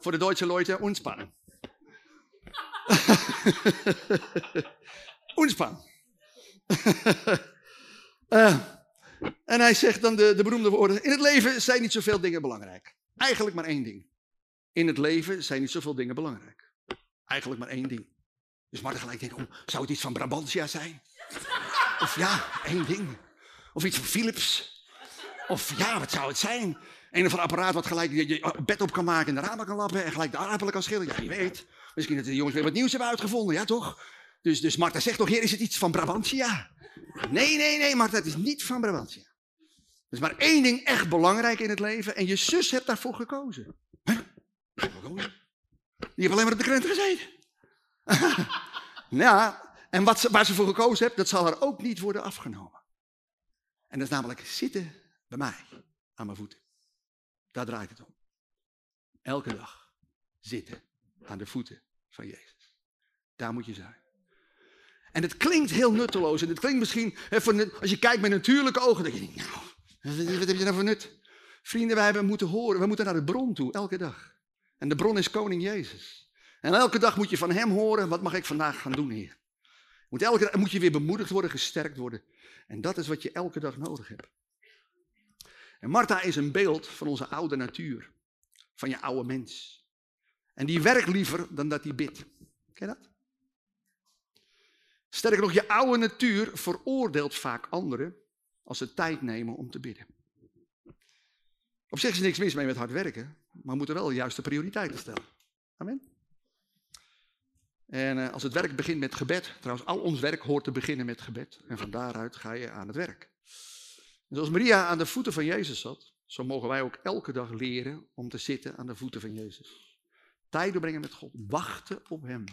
Voor de Duitse Leute, unspan. Unspan. uh, en hij zegt dan de, de beroemde woorden: In het leven zijn niet zoveel dingen belangrijk. Eigenlijk maar één ding. In het leven zijn niet zoveel dingen belangrijk. Eigenlijk maar één ding. Dus Marten gelijk denkt: oh, zou het iets van Brabantia zijn? Of ja, één ding. Of iets van Philips. Of ja, wat zou het zijn? Een of ander apparaat wat gelijk je, je bed op kan maken en de ramen kan lappen en gelijk de aardappelen kan schillen. Ja, je weet. Misschien dat de jongens weer wat nieuws hebben uitgevonden, ja toch? Dus, dus Marta zegt toch, heer, is het iets van Brabantia? Nee, nee, nee, Marta, het is niet van Brabantia. Er is maar één ding echt belangrijk in het leven en je zus hebt daarvoor gekozen. Huh? Die heeft alleen maar op de krent gezeten. ja, en wat ze, waar ze voor gekozen hebt, dat zal haar ook niet worden afgenomen. En dat is namelijk zitten bij mij, aan mijn voeten. Daar draait het om. Elke dag zitten aan de voeten van Jezus. Daar moet je zijn. En het klinkt heel nutteloos. En het klinkt misschien, als je kijkt met natuurlijke ogen, denk je, nou, Wat heb je nou voor nut? Vrienden, wij hebben moeten horen, we moeten naar de bron toe, elke dag. En de bron is koning Jezus. En elke dag moet je van hem horen, wat mag ik vandaag gaan doen, Heer? Moet elke dag moet je weer bemoedigd worden, gesterkt worden. En dat is wat je elke dag nodig hebt. En Martha is een beeld van onze oude natuur. Van je oude mens. En die werkt liever dan dat hij bidt. Ken je dat? Sterker nog, je oude natuur veroordeelt vaak anderen als ze tijd nemen om te bidden. Op zich is er niks mis mee met hard werken, maar we moeten wel de juiste prioriteiten stellen. Amen. En uh, als het werk begint met gebed, trouwens, al ons werk hoort te beginnen met gebed. En van daaruit ga je aan het werk. En zoals Maria aan de voeten van Jezus zat, zo mogen wij ook elke dag leren om te zitten aan de voeten van Jezus. Tijd doorbrengen met God, wachten op Hem.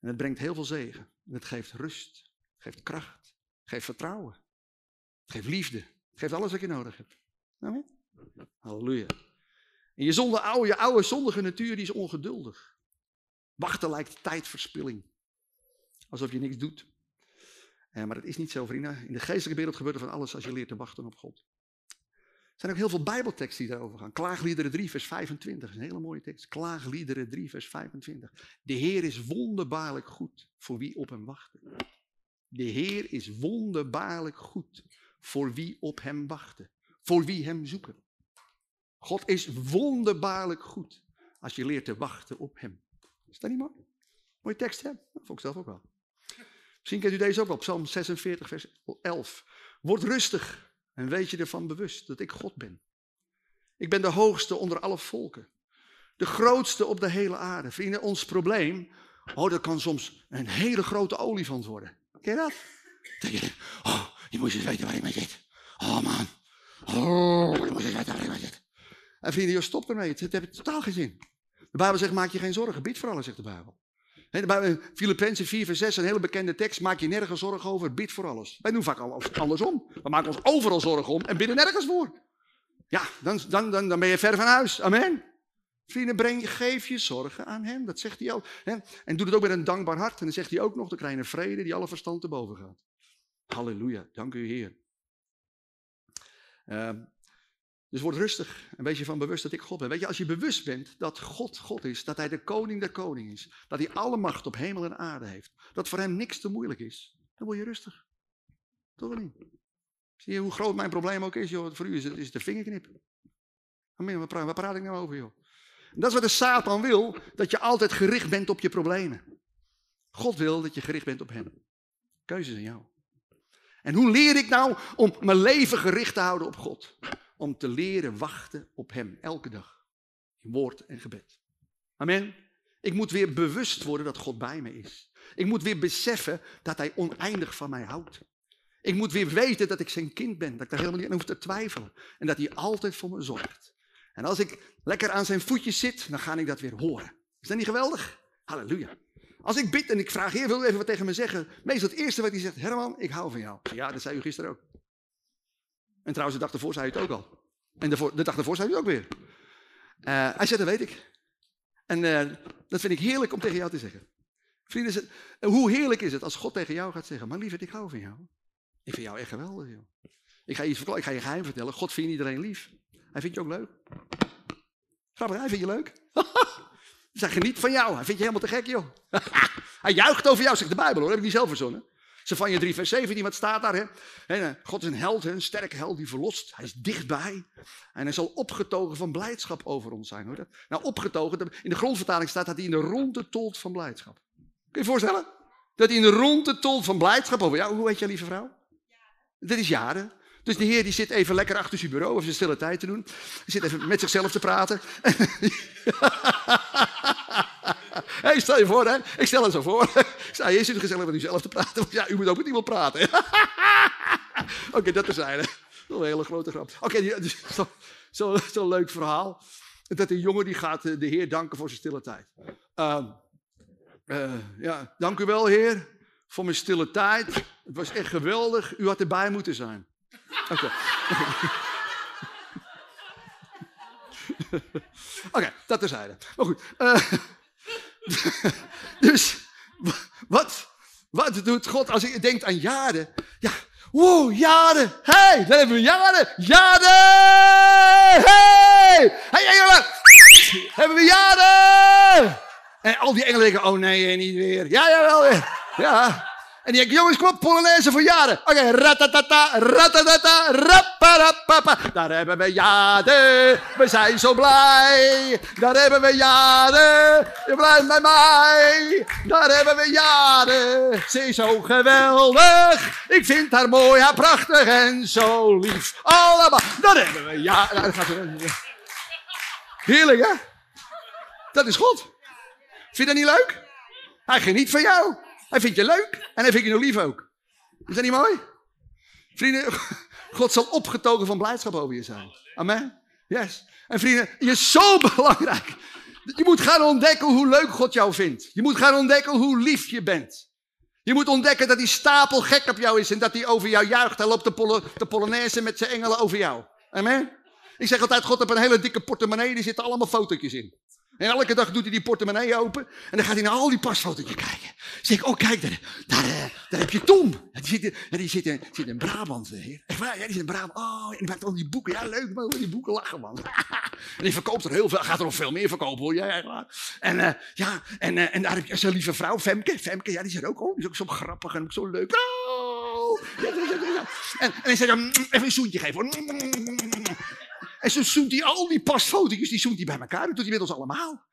En het brengt heel veel zegen. En het geeft rust, het geeft kracht, het geeft vertrouwen, het geeft liefde, het geeft alles wat je nodig hebt. Amen. Halleluja. En je, zonde, oude, je oude zondige natuur die is ongeduldig. Wachten lijkt tijdverspilling. Alsof je niks doet. Eh, maar dat is niet zo, vrienden. In de geestelijke wereld gebeurt er van alles als je leert te wachten op God. Zijn ook heel veel bijbelteksten die daarover gaan. Klaagliederen 3 vers 25 dat is een hele mooie tekst. Klaagliederen 3 vers 25. De Heer is wonderbaarlijk goed voor wie op hem wacht. De Heer is wonderbaarlijk goed voor wie op hem wachten. Voor wie hem zoeken. God is wonderbaarlijk goed als je leert te wachten op hem. Is dat niet mooi? Mooie tekst, hè? Dat vond ik zelf ook wel. Misschien kent u deze ook wel, Psalm 46, vers 11. Word rustig en weet je ervan bewust dat ik God ben. Ik ben de hoogste onder alle volken. De grootste op de hele aarde. Vrienden, ons probleem, oh, dat kan soms een hele grote olifant worden. Ken je dat? je, oh, je moet eens weten waar je mee zit. Oh man, oh, je moet eens weten waar je mee zit. En vrienden, je stopt ermee. Het, het heeft totaal geen zin. De Bijbel zegt, maak je geen zorgen. Bid voor alles, zegt de Bijbel. Filippenzen 4 vers 6, een hele bekende tekst. Maak je nergens zorgen over, bid voor alles. Wij doen vaak andersom. We maken ons overal zorgen om en bidden nergens voor. Ja, dan, dan, dan, dan ben je ver van huis. Amen. Vrienden, breng, geef je zorgen aan hem. Dat zegt hij al. En doe het ook met een dankbaar hart. En dan zegt hij ook nog, je een vrede die alle verstand te boven gaat. Halleluja, dank u Heer. Uh, dus word rustig en wees je van bewust dat ik God ben. Weet je, als je bewust bent dat God God is, dat Hij de koning der koning is, dat Hij alle macht op hemel en aarde heeft, dat voor Hem niks te moeilijk is, dan word je rustig. Toch wel niet? Zie je hoe groot mijn probleem ook is, joh? Voor u is het, is de vingerknip. Waar, waar praat ik nou over, joh? En dat is wat de Satan wil, dat je altijd gericht bent op je problemen. God wil dat je gericht bent op Hem. Keuzes aan jou. En hoe leer ik nou om mijn leven gericht te houden op God? Om te leren wachten op Hem elke dag. In woord en gebed. Amen. Ik moet weer bewust worden dat God bij me is. Ik moet weer beseffen dat Hij oneindig van mij houdt. Ik moet weer weten dat ik zijn kind ben, dat ik daar helemaal niet aan hoef te twijfelen. En dat hij altijd voor me zorgt. En als ik lekker aan zijn voetjes zit, dan ga ik dat weer horen. Is dat niet geweldig? Halleluja. Als ik bid en ik vraag, Heer, wil u even wat tegen me zeggen? Meestal het eerste wat hij zegt, Herman, ik hou van jou. Ja, dat zei u gisteren ook. En trouwens, de dag ervoor zei hij het ook al. En de, dag ervoor zei hij het ook weer. Uh, hij zei, dat weet ik. En uh, dat vind ik heerlijk om tegen jou te zeggen. Vrienden, hoe heerlijk is het als God tegen jou gaat zeggen, maar lieverd, ik hou van jou. Ik vind jou echt geweldig, joh. Ik ga je, iets ik ga je geheim vertellen. God vindt iedereen lief. Hij vindt je ook leuk. Grappig, hij vindt je leuk. Hij geniet van jou. Hij vindt je helemaal te gek, joh. hij juicht over jou, zegt de Bijbel hoor. Heb ik niet zelf verzonnen. Zephania 3 vers 17, wat staat daar? Hè? Eh, God is een held, een sterke held die verlost. Hij is dichtbij. En hij zal opgetogen van blijdschap over ons zijn. Hoor. Nou, opgetogen, in de grondvertaling staat dat hij in de ronde tolt van blijdschap. Kun je je voorstellen? Dat hij in de ronde tolt van blijdschap over jou. Hoe heet je, lieve vrouw? Dit is jaren. Dus de Heer die zit even lekker achter zijn bureau, of zijn stille tijd te doen. Hij zit even met zichzelf te praten. hey, stel je voor, hè? Ik stel het zo voor. ik zei, je zit gezellig met uzelf te praten. Ja, u moet ook met iemand praten. Oké, okay, dat is zijn. een hele grote grap. Oké, okay, zo'n zo, zo leuk verhaal. Dat een jongen die gaat de Heer danken voor zijn stille tijd. Uh, uh, ja, dank u wel, Heer, voor mijn stille tijd. Het was echt geweldig. U had erbij moeten zijn. Oké. Oké, okay, dat. Maar goed. Uh, dus wat, wat doet God als je denkt aan jaren? Ja, Wow, jaren. hey, daar hebben we jaren. Jaren. hey, hey, engelen. hebben we jaren. En al die engelen denken, oh nee, niet weer. Ja, jawel. Ja. En die jongens, kom op, Polonaise voor jaren. Oké, okay, ratatata, ratatata, rapparapapa. Daar hebben we jaren, we zijn zo blij. Daar hebben we jaren, je blijft bij mij. Daar hebben we jaren, ze is zo geweldig. Ik vind haar mooi, haar prachtig en zo lief. Allemaal, daar hebben we jaren. Heerlijk, hè? Dat is God. Vind je dat niet leuk? Hij geniet van jou. Hij vindt je leuk en hij vindt je nog lief ook. Is dat niet mooi? Vrienden, God zal opgetogen van blijdschap over je zijn. Amen. Yes. En vrienden, je is zo belangrijk. Je moet gaan ontdekken hoe leuk God jou vindt. Je moet gaan ontdekken hoe lief je bent. Je moet ontdekken dat die stapel gek op jou is en dat hij over jou juicht. Hij loopt de, de Polonaise met zijn engelen over jou. Amen. Ik zeg altijd, God heeft een hele dikke portemonnee, er zitten allemaal fotootjes in. En elke dag doet hij die portemonnee open. En dan gaat hij naar al die pasfoto's kijken. Zeg ik, oh kijk, daar, daar, eh, daar heb je Tom. Die zit, die zit, in, zit in Brabant. Heer. Echt waar, ja, die zit in Brabant. Oh, en die maakt al die boeken. Ja, leuk man, die boeken lachen man. en die verkoopt er heel veel. Gaat er nog veel meer verkopen hoor. Echt waar. En uh, ja, en, en daar heb je zijn lieve vrouw, Femke. Femke, ja, die zit ook, oh, die is ook zo grappig en ook zo leuk. Oh. En, en hij zegt, mm, even een zoentje geven en zo zoent hij al die pasfoto's, die zoent hij bij elkaar. Dat doet hij met ons allemaal.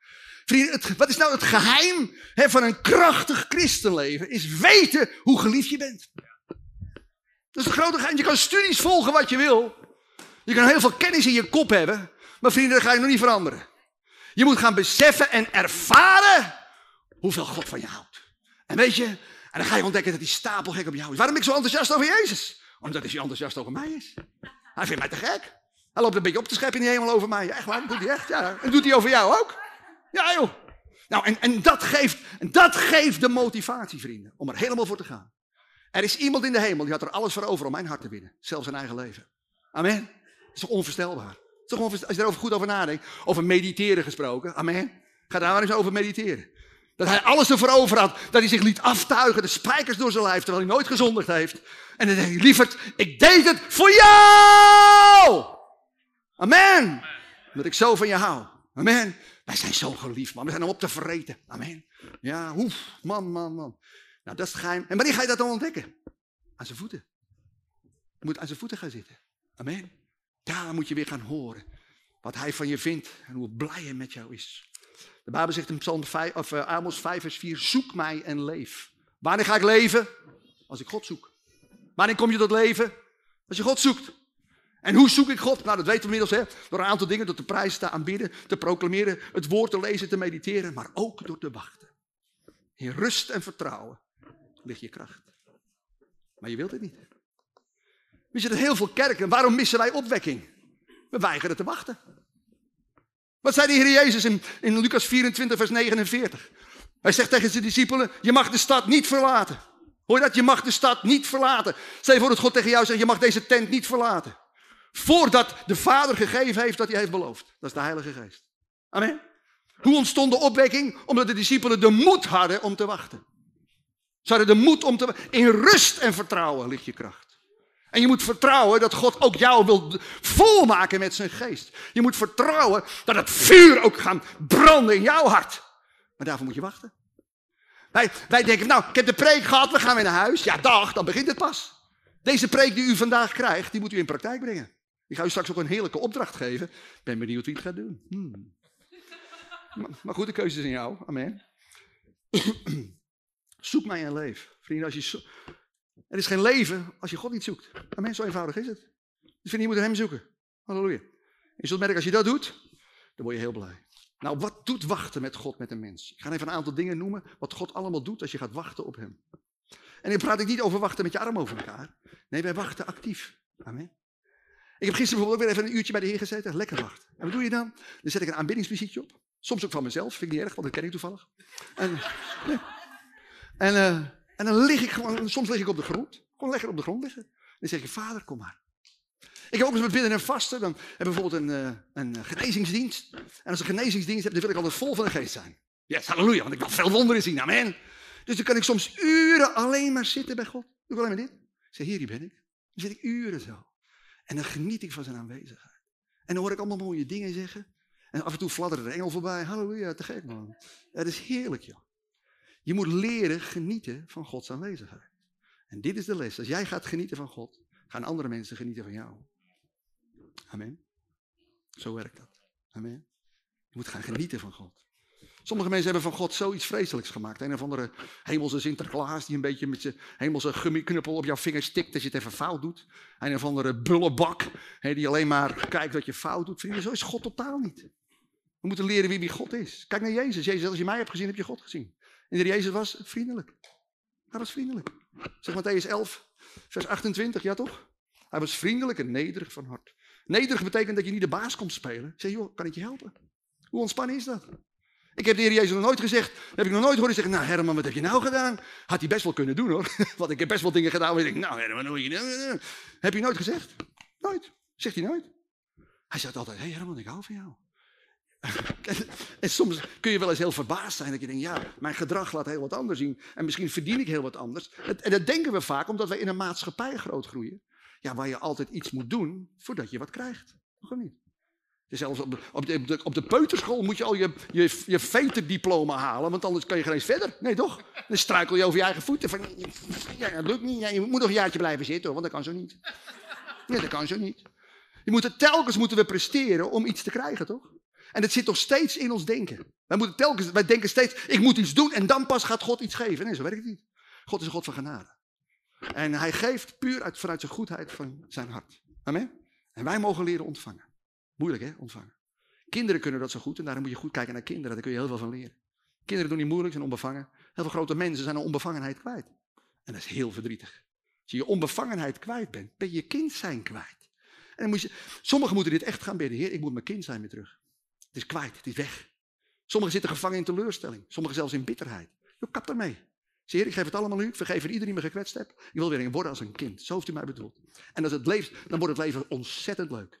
Vrienden, wat is nou het geheim hè, van een krachtig christenleven? Is weten hoe geliefd je bent. Dat is het grote geheim. Je kan studies volgen wat je wil. Je kan heel veel kennis in je kop hebben. Maar vrienden, dat ga je nog niet veranderen. Je moet gaan beseffen en ervaren hoeveel God van je houdt. En weet je, en dan ga je ontdekken dat die stapel gek op jou is. Waarom ben ik zo enthousiast over Jezus? Omdat hij zo enthousiast over mij is. Hij vindt mij te gek. Hij loopt een beetje op te scheppen in de hemel over mij. Echt waar, dat doet hij echt. Ja. En doet hij over jou ook. Ja joh. Nou, en, en, dat geeft, en dat geeft de motivatie, vrienden, om er helemaal voor te gaan. Er is iemand in de hemel die had er alles voor over om mijn hart te winnen. Zelfs zijn eigen leven. Amen. Dat is toch onvoorstelbaar. toch. Als je erover goed over nadenkt. Over mediteren gesproken. Amen. Ga daar maar eens over mediteren. Dat hij alles ervoor over had. Dat hij zich liet aftuigen. De spijkers door zijn lijf. Terwijl hij nooit gezondigd heeft. En dan denk hij, lieverd, ik deed het voor jou. Amen. Dat ik zo van je hou. Amen. Wij zijn zo geliefd, man. We zijn om op te vreten. Amen. Ja, oef, man, man, man. Nou, dat is het geheim. En wanneer ga je dat dan ontdekken? Aan zijn voeten. Je moet aan zijn voeten gaan zitten. Amen. Daar moet je weer gaan horen wat hij van je vindt en hoe blij hij met jou is. De Bijbel zegt in Psalm 5, of, uh, Amos 5, vers 4, zoek mij en leef. Wanneer ga ik leven? Als ik God zoek. Wanneer kom je tot leven? Als je God zoekt. En hoe zoek ik God? Nou, dat weten we inmiddels, hè? Door een aantal dingen, door te prijzen, te aanbidden, te proclameren, het woord te lezen, te mediteren, maar ook door te wachten. In rust en vertrouwen ligt je kracht. Maar je wilt het niet. We zitten heel veel kerken. Waarom missen wij opwekking? We weigeren te wachten. Wat zei de Heer Jezus in, in Lucas 24, vers 49? Hij zegt tegen zijn discipelen: Je mag de stad niet verlaten. Hoor je dat? Je mag de stad niet verlaten. Stel voor dat God tegen jou zegt: Je mag deze tent niet verlaten. Voordat de Vader gegeven heeft wat hij heeft beloofd. Dat is de Heilige Geest. Amen. Hoe ontstond de opwekking? Omdat de discipelen de moed hadden om te wachten. Ze hadden de moed om te wachten. In rust en vertrouwen ligt je kracht. En je moet vertrouwen dat God ook jou wil volmaken met zijn geest. Je moet vertrouwen dat het vuur ook gaat branden in jouw hart. Maar daarvoor moet je wachten. Wij, wij denken, nou, ik heb de preek gehad, we gaan weer naar huis. Ja, dag, dan begint het pas. Deze preek die u vandaag krijgt, die moet u in praktijk brengen. Ik ga u straks ook een heerlijke opdracht geven. Ik ben benieuwd wie het gaat doen. Hmm. Maar, goed, de keuze is in jou. Amen. Zoek mij en leef. Vrienden, als je er is geen leven als je God niet zoekt. Amen, zo eenvoudig is het. Dus vrienden, je moet hem zoeken. Halleluja. Je zult merken, als je dat doet, dan word je heel blij. Nou, wat doet wachten met God, met een mens? Ik ga even een aantal dingen noemen, wat God allemaal doet als je gaat wachten op hem. En dan praat ik niet over wachten met je arm over elkaar. Nee, wij wachten actief. Amen. Ik heb gisteren bijvoorbeeld ook weer even een uurtje bij de Heer gezeten. Lekker wachten. En wat doe je dan? Dan zet ik een aanbiddingsmuziekje op. Soms ook van mezelf. Vind ik niet erg, want dat ken ik toevallig. En, en, uh, en dan lig ik gewoon, soms lig ik op de grond. Gewoon lekker op de grond liggen. Dan zeg ik, vader, kom maar. Ik heb ook eens met bidden en vasten. Dan heb ik bijvoorbeeld een, uh, een genezingsdienst. En als een genezingsdienst heb, dan wil ik altijd vol van de geest zijn. Yes, halleluja, want ik wil veel wonderen zien. Amen. Dus dan kan ik soms uren alleen maar zitten bij God. Doe ik alleen maar dit. Ik zeg, hier ben ik. Dan zit ik uren zo. En dan geniet ik van zijn aanwezigheid. En dan hoor ik allemaal mooie dingen zeggen. En af en toe fladdert er een engel voorbij. Halleluja, te gek man. Het is heerlijk joh. Je moet leren genieten van Gods aanwezigheid. En dit is de les. Als jij gaat genieten van God, gaan andere mensen genieten van jou. Amen. Zo werkt dat. Amen. Je moet gaan genieten van God. Sommige mensen hebben van God zoiets vreselijks gemaakt. Een of andere hemelse Sinterklaas die een beetje met zijn hemelse gummiknuppel op jouw vinger stikt als je het even fout doet. Een of andere bullebak die alleen maar kijkt wat je fout doet. Zo is God totaal niet. We moeten leren wie, wie God is. Kijk naar Jezus. Jezus, als je mij hebt gezien, heb je God gezien. En Jezus was vriendelijk. Hij was vriendelijk. Zeg Matthäus 11, vers 28, ja toch? Hij was vriendelijk en nederig van hart. Nederig betekent dat je niet de baas komt spelen. Zeg, joh, kan ik je helpen? Hoe ontspannen is dat? Ik heb de Heer Jezus nog nooit gezegd, heb ik nog nooit horen zeggen, nou Herman, wat heb je nou gedaan? Had hij best wel kunnen doen hoor. Want ik heb best wel dingen gedaan waar ik denk, nou Herman, hoe je nou? Heb je nooit gezegd? Nooit. Zegt hij nooit. Hij zegt altijd, hé hey, Herman, ik hou van jou. en soms kun je wel eens heel verbaasd zijn dat je denkt, ja, mijn gedrag laat heel wat anders zien. En misschien verdien ik heel wat anders. En dat denken we vaak omdat we in een maatschappij groot groeien. Ja, waar je altijd iets moet doen voordat je wat krijgt. Of niet? Zelfs op de, op, de, op de peuterschool moet je al je, je, je veterdiploma halen, want anders kan je geen eens verder. Nee, toch? Dan struikel je over je eigen voeten. Ja, dat lukt niet. Ja, je moet nog een jaartje blijven zitten, hoor, want dat kan zo niet. Nee, dat kan zo niet. Je moet telkens moeten we presteren om iets te krijgen, toch? En het zit nog steeds in ons denken. Wij, moeten telkens, wij denken steeds, ik moet iets doen en dan pas gaat God iets geven. Nee, zo werkt het niet. God is een God van genade. En hij geeft puur uit, vanuit zijn goedheid van zijn hart. Amen? En wij mogen leren ontvangen. Moeilijk hè, ontvangen. Kinderen kunnen dat zo goed en daarom moet je goed kijken naar kinderen. Daar kun je heel veel van leren. Kinderen doen niet moeilijk, zijn onbevangen. Heel veel grote mensen zijn een onbevangenheid kwijt. En dat is heel verdrietig. Als je je onbevangenheid kwijt bent, ben je kind zijn kwijt. En dan moet je, sommigen moeten dit echt gaan bidden. Heer, ik moet mijn kind zijn weer terug. Het is kwijt, het is weg. Sommigen zitten gevangen in teleurstelling. Sommigen zelfs in bitterheid. Je kap daarmee. Zeg, Heer, ik geef het allemaal aan u. Ik vergeef iedereen die me gekwetst hebt. Ik wil weer worden als een kind. Zo heeft u mij bedoeld. En als het leeft, dan wordt het leven ontzettend leuk.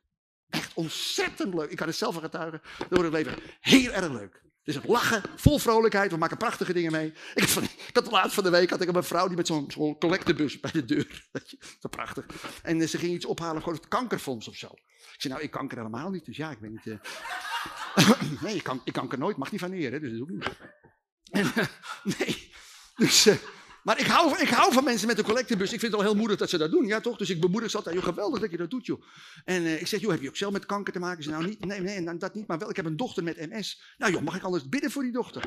Echt ontzettend leuk. Ik kan het zelf van getuigen. Dan wordt het leven heel erg leuk. Het is het lachen, vol vrolijkheid. We maken prachtige dingen mee. Ik, had, ik had de laatst van de week had ik een vrouw die met zo'n zo collectebus bij de deur. Dat prachtig. En eh, ze ging iets ophalen voor het kankerfonds of zo. Ik zei, nou, ik kanker helemaal niet. Dus ja, ik weet niet. Uh... nee, ik, kan, ik kanker nooit. Mag niet van neer, hè, dus dat doe ik niet. Nee. Dus, uh, maar ik hou, ik hou van mensen met een collectebus. Ik vind het al heel moedig dat ze dat doen, ja toch? Dus ik bemoedig ze altijd, joh, geweldig dat je dat doet, joh. En uh, ik zeg, joh, heb je ook zelf met kanker te maken? Ze nou niet, nee, nee, dat niet, maar wel, ik heb een dochter met MS. Nou joh, mag ik anders bidden voor die dochter?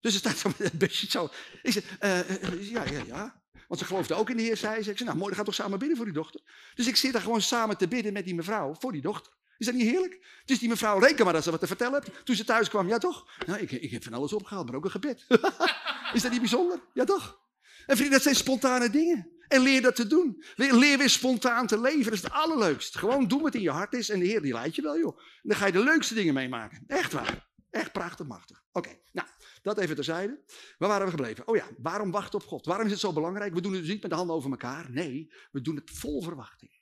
Dus ze staat zo met het busje zo. Ik zeg, uh, ja, ja, ja. Want ze geloofde ook in de Heer, zei ze. Ik zeg, nou mooi, dan gaat toch samen bidden voor die dochter. Dus ik zit daar gewoon samen te bidden met die mevrouw voor die dochter. Is dat niet heerlijk? Dus die mevrouw, reken maar dat ze wat te vertellen hebt. Toen ze thuis kwam, ja toch? Nou, ik, ik heb van alles opgehaald, maar ook een gebed. is dat niet bijzonder? Ja toch? En vrienden, dat zijn spontane dingen. En leer dat te doen. Leer weer spontaan te leven. Dat is het allerleukste. Gewoon doen wat in je hart is. En de Heer die leidt je wel, joh. En dan ga je de leukste dingen meemaken. Echt waar. Echt prachtig, machtig. Oké, nou, dat even terzijde. Waar waren we gebleven? Oh ja, waarom wachten op God? Waarom is het zo belangrijk? We doen het dus niet met de handen over elkaar. Nee, we doen het vol verwachting.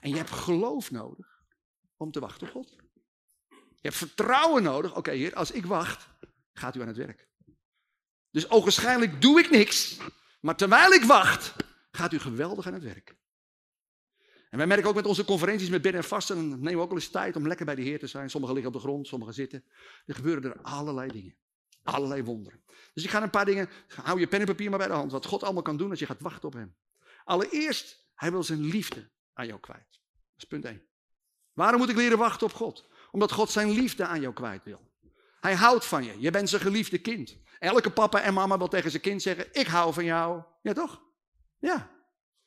En je hebt geloof nodig om te wachten op God. Je hebt vertrouwen nodig. Oké, Heer, als ik wacht, gaat u aan het werk. Dus ogenschijnlijk doe ik niks. Maar terwijl ik wacht, gaat u geweldig aan het werk. En wij merken ook met onze conferenties met bidden en vasten, dan nemen we ook wel eens tijd om lekker bij de Heer te zijn. Sommigen liggen op de grond, sommigen zitten. Er gebeuren er allerlei dingen. Allerlei wonderen. Dus ik ga een paar dingen, hou je pen en papier maar bij de hand. Wat God allemaal kan doen als je gaat wachten op hem. Allereerst, hij wil zijn liefde aan jou kwijt. Dat is punt 1. Waarom moet ik leren wachten op God? Omdat God zijn liefde aan jou kwijt wil. Hij houdt van je. Je bent zijn geliefde kind. Elke papa en mama wil tegen zijn kind zeggen: Ik hou van jou. Ja, toch? Ja.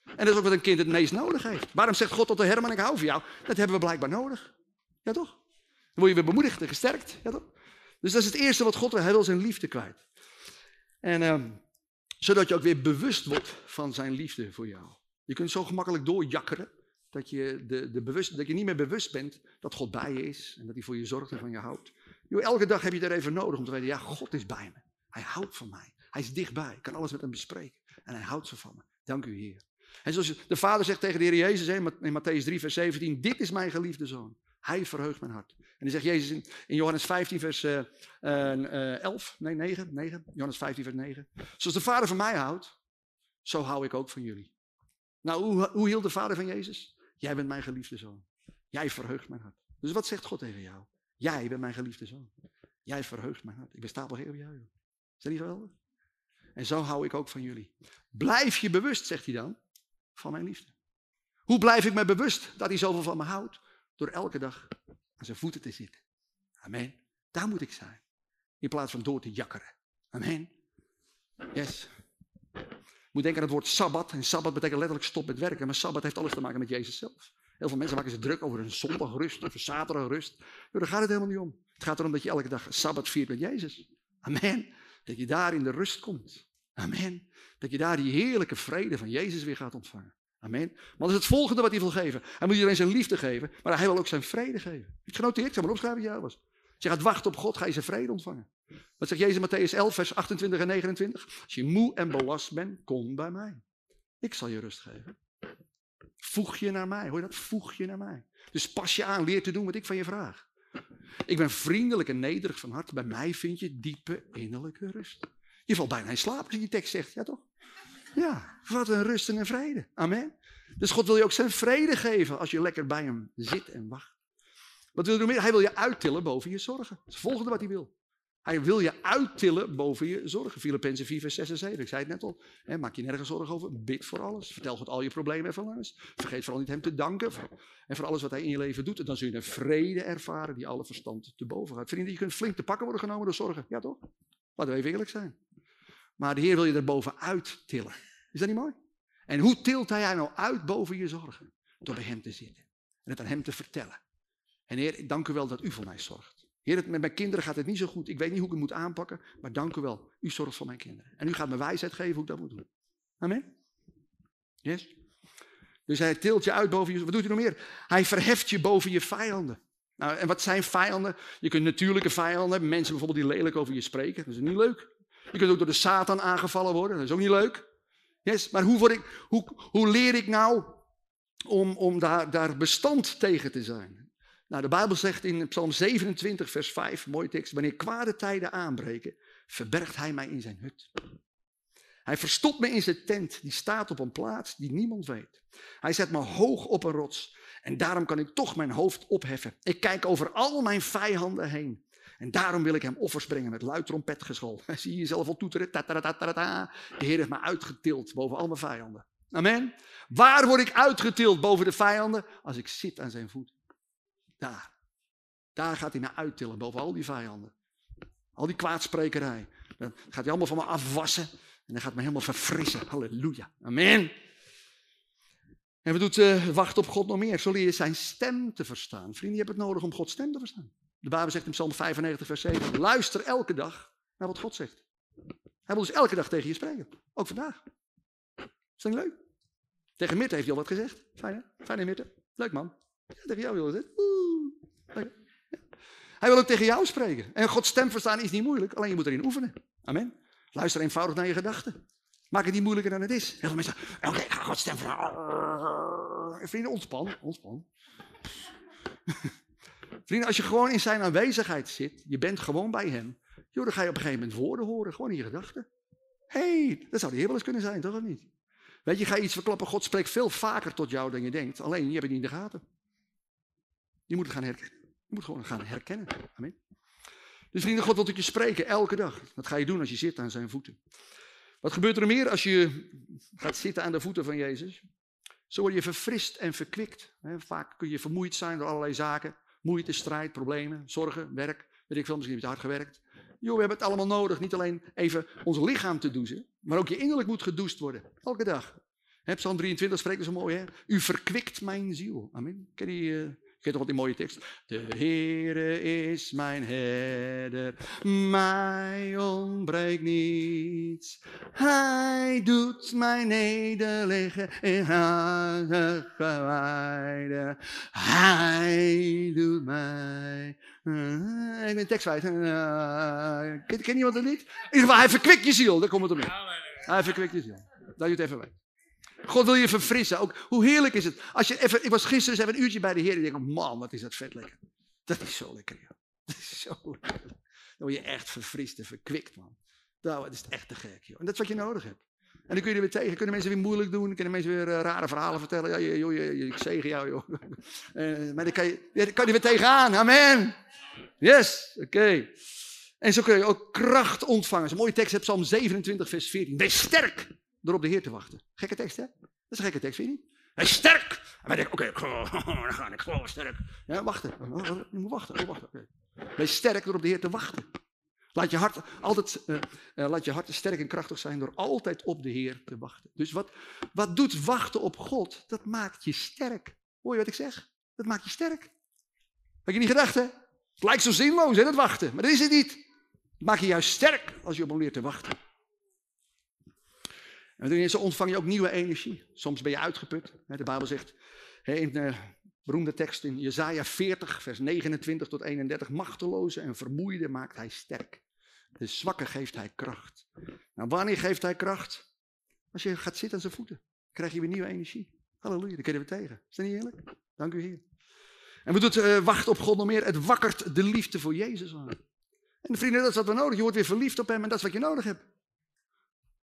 En dat is ook wat een kind het meest nodig heeft. Waarom zegt God tot de Herman: Ik hou van jou? Dat hebben we blijkbaar nodig. Ja, toch? Dan word je weer bemoedigd en gesterkt. Ja, toch? Dus dat is het eerste wat God wil. Hij wil zijn liefde kwijt. En uh, zodat je ook weer bewust wordt van zijn liefde voor jou. Je kunt zo gemakkelijk doorjakkeren. Dat je, de, de bewust, dat je niet meer bewust bent dat God bij je is. En dat hij voor je zorgt en van je houdt. elke dag heb je er even nodig om te weten: ja, God is bij me. Hij houdt van mij. Hij is dichtbij. Ik kan alles met hem bespreken. En hij houdt zo van me. Dank u, Heer. En zoals de Vader zegt tegen de Heer Jezus in Matthäus 3, vers 17: Dit is mijn geliefde zoon. Hij verheugt mijn hart. En dan zegt Jezus in, Johannes 15, vers uh, uh, 11, nee 9, 9, Johannes 15, vers 9. Zoals de Vader van mij houdt, zo hou ik ook van jullie. Nou, hoe, hoe hield de vader van Jezus? Jij bent mijn geliefde zoon. Jij verheugt mijn hart. Dus wat zegt God tegen jou? Jij bent mijn geliefde zoon. Jij verheugt mijn hart. Ik ben stapelgek op jou. Dat niet geweldig? En zo hou ik ook van jullie. Blijf je bewust, zegt hij dan, van mijn liefde. Hoe blijf ik me bewust dat hij zoveel van me houdt? Door elke dag aan zijn voeten te zitten. Amen. Daar moet ik zijn. In plaats van door te jakkeren. Amen. Yes. Moet denken aan het woord sabbat. En sabbat betekent letterlijk stop met werken. Maar sabbat heeft alles te maken met Jezus zelf. Heel veel mensen maken zich druk over een zondag rust of een zaterdag rust. daar gaat het helemaal niet om. Het gaat erom dat je elke dag sabbat viert met Jezus. Amen. Dat je daar in de rust komt. Amen. Dat je daar die heerlijke vrede van Jezus weer gaat ontvangen. Amen. Maar dat is het volgende wat hij wil geven. Hij moet iedereen zijn liefde geven, maar hij wil ook zijn vrede geven. Heb je het genoteerd? Ik zal maar opschrijven jou was. Als je gaat wachten op God, ga je zijn vrede ontvangen. Wat zegt Jezus Matthäus 11, vers 28 en 29? Als je moe en belast bent, kom bij mij. Ik zal je rust geven. Voeg je naar mij. Hoor je dat? Voeg je naar mij. Dus pas je aan, leer te doen wat ik van je vraag. Ik ben vriendelijk en nederig van hart. Bij mij vind je diepe innerlijke rust. Je valt bijna in slaap als je die tekst zegt, ja toch? Ja, wat een rust en een vrede. Amen. Dus God wil je ook zijn vrede geven als je lekker bij hem zit en wacht. Wat wil hij meer? Hij wil je uittillen boven je zorgen. Dat is het volgende wat hij wil. Hij wil je uittillen boven je zorgen. Filippenzen 4, vers 6 en 7. Ik zei het net al. maak je nergens zorgen over. Bid voor alles. Vertel God al je problemen even langs. Vergeet vooral niet hem te danken. En voor alles wat hij in je leven doet. En dan zul je een vrede ervaren die alle verstand te boven gaat. Vrienden, je kunt flink te pakken worden genomen door zorgen. Ja toch? Laten we even eerlijk zijn. Maar de Heer wil je er bovenuit tillen. Is dat niet mooi? En hoe tilt hij jou nou uit boven je zorgen? Door bij hem te zitten. En het aan hem te vertellen. En Heer, dank u wel dat u voor mij zorgt. Heer, met mijn kinderen gaat het niet zo goed. Ik weet niet hoe ik het moet aanpakken. Maar dank u wel. U zorgt voor mijn kinderen. En u gaat me wijsheid geven hoe ik dat moet doen. Amen? Yes? Dus hij tilt je uit boven je... Wat doet hij nog meer? Hij verheft je boven je vijanden. Nou, en wat zijn vijanden? Je kunt natuurlijke vijanden hebben. Mensen bijvoorbeeld die lelijk over je spreken. Dat is niet leuk. Je kunt ook door de Satan aangevallen worden. Dat is ook niet leuk. Yes? Maar hoe, word ik, hoe, hoe leer ik nou om, om daar, daar bestand tegen te zijn? Nou, de Bijbel zegt in Psalm 27, vers 5, mooie tekst. Wanneer kwade tijden aanbreken, verbergt hij mij in zijn hut. Hij verstopt me in zijn tent, die staat op een plaats die niemand weet. Hij zet me hoog op een rots en daarom kan ik toch mijn hoofd opheffen. Ik kijk over al mijn vijanden heen. En daarom wil ik hem offers brengen met luid trompetgeschol. Zie je jezelf al toeteren? Ta -ta -ta de Heer heeft me uitgetild boven al mijn vijanden. Amen. Waar word ik uitgetild boven de vijanden? Als ik zit aan zijn voet. Daar. Daar gaat hij me uittillen boven al die vijanden. Al die kwaadsprekerij. Dan gaat hij allemaal van me afwassen. En dan gaat me helemaal verfrissen. Halleluja. Amen. En we doet uh, wachten op God nog meer. Leer je zijn stem te verstaan. Vrienden, je hebt het nodig om Gods stem te verstaan. De Bijbel zegt in Psalm 95, vers 7: Luister elke dag naar wat God zegt. Hij wil dus elke dag tegen je spreken. Ook vandaag. Is dat niet leuk? Tegen Mitte heeft hij al wat gezegd. Fijn hè? Fijn hè, Mitte? Leuk man. Tegen jou wil het. Hij wil ook tegen jou spreken. En Gods stem verstaan is niet moeilijk, alleen je moet erin oefenen. Amen. Luister eenvoudig naar je gedachten. Maak het niet moeilijker dan het is. Heel veel mensen oké, okay, Gods stem verstaan. Vrienden, ontspan, ontspan. Vrienden, als je gewoon in zijn aanwezigheid zit, je bent gewoon bij hem, joh, dan ga je op een gegeven moment woorden horen, gewoon in je gedachten. Hé, hey, dat zou de Heer wel eens kunnen zijn, toch of niet? Weet je, ga je iets verklappen, God spreekt veel vaker tot jou dan je denkt, alleen je hebt het niet in de gaten. Je moet het gaan herkennen. Je moet gewoon gaan herkennen. Amen. Dus vrienden, God wil tot je spreken, elke dag. Dat ga je doen als je zit aan zijn voeten. Wat gebeurt er meer als je gaat zitten aan de voeten van Jezus? Zo word je verfrist en verkwikt. Vaak kun je vermoeid zijn door allerlei zaken. Moeite, strijd, problemen, zorgen, werk. Weet ik veel, misschien heb je hard gewerkt. Jo, we hebben het allemaal nodig. Niet alleen even ons lichaam te douchen, maar ook je innerlijk moet gedoucht worden. Elke dag. Psalm 23 spreekt zo mooi, hè? U verkwikt mijn ziel. Amen. Ken je uh, toch wat die mooie tekst? De Heere is mijn herder, mij ontbreekt niets. Hij doet mij nederliggen in weide. Hij doet mij... Uh, ik ben tekst kwijt. Uh, ken, het niet? In ieder geval, hij verkwikt je ziel. Daar komt het om in. Hij verkwikt je ziel. Dat je het even weet. God wil je verfrissen. Ook, hoe heerlijk is het? Als je even, ik was gisteren even een uurtje bij de Heer en ik denk, man, wat is dat vet lekker. Dat is zo lekker, joh. Dat is zo lekker. Dan word je echt verfrist en verkwikt, man. Nou, dat is echt te gek, joh. En dat is wat je nodig hebt. En dan kun je er weer tegen. Kunnen mensen weer moeilijk doen. Kunnen mensen weer uh, rare verhalen vertellen. Ja, joh, joh, ik zegen jou, joh. Uh, maar dan kan, je, kan je weer tegenaan. Amen. Yes, oké. En zo kun je ook kracht ontvangen. Dat is een mooie tekst, Psalm 27, vers 14. Wees sterk door op de Heer te wachten. Gekke tekst, hè? Dat is een gekke tekst, vind je niet? Wees sterk! En wij denken, oké, okay, dan ga ik gewoon sterk. Ja, wachten. Je moet wachten. Oh, wachten. Okay. Wees sterk door op de Heer te wachten. Laat je hart altijd uh, uh, laat je hart sterk en krachtig zijn door altijd op de Heer te wachten. Dus wat, wat doet wachten op God? Dat maakt je sterk. Hoor je wat ik zeg? Dat maakt je sterk. Had je niet gedacht, hè? Het lijkt zo zinloos, hè, dat wachten. Maar dat is het niet. Het maakt je juist sterk als je op hem leert te wachten. En zo ontvang je ook nieuwe energie. Soms ben je uitgeput. De Bijbel zegt in de beroemde tekst in Jezaja 40, vers 29 tot 31. Machteloze en vermoeide maakt hij sterk. De zwakke geeft hij kracht. Nou, wanneer geeft hij kracht? Als je gaat zitten aan zijn voeten. krijg je weer nieuwe energie. Halleluja, daar kunnen we tegen. Is dat niet eerlijk? Dank u Heer. En we doen uh, wachten op God nog meer. Het wakkert de liefde voor Jezus aan. En vrienden, dat is wat we nodig. Je wordt weer verliefd op hem en dat is wat je nodig hebt.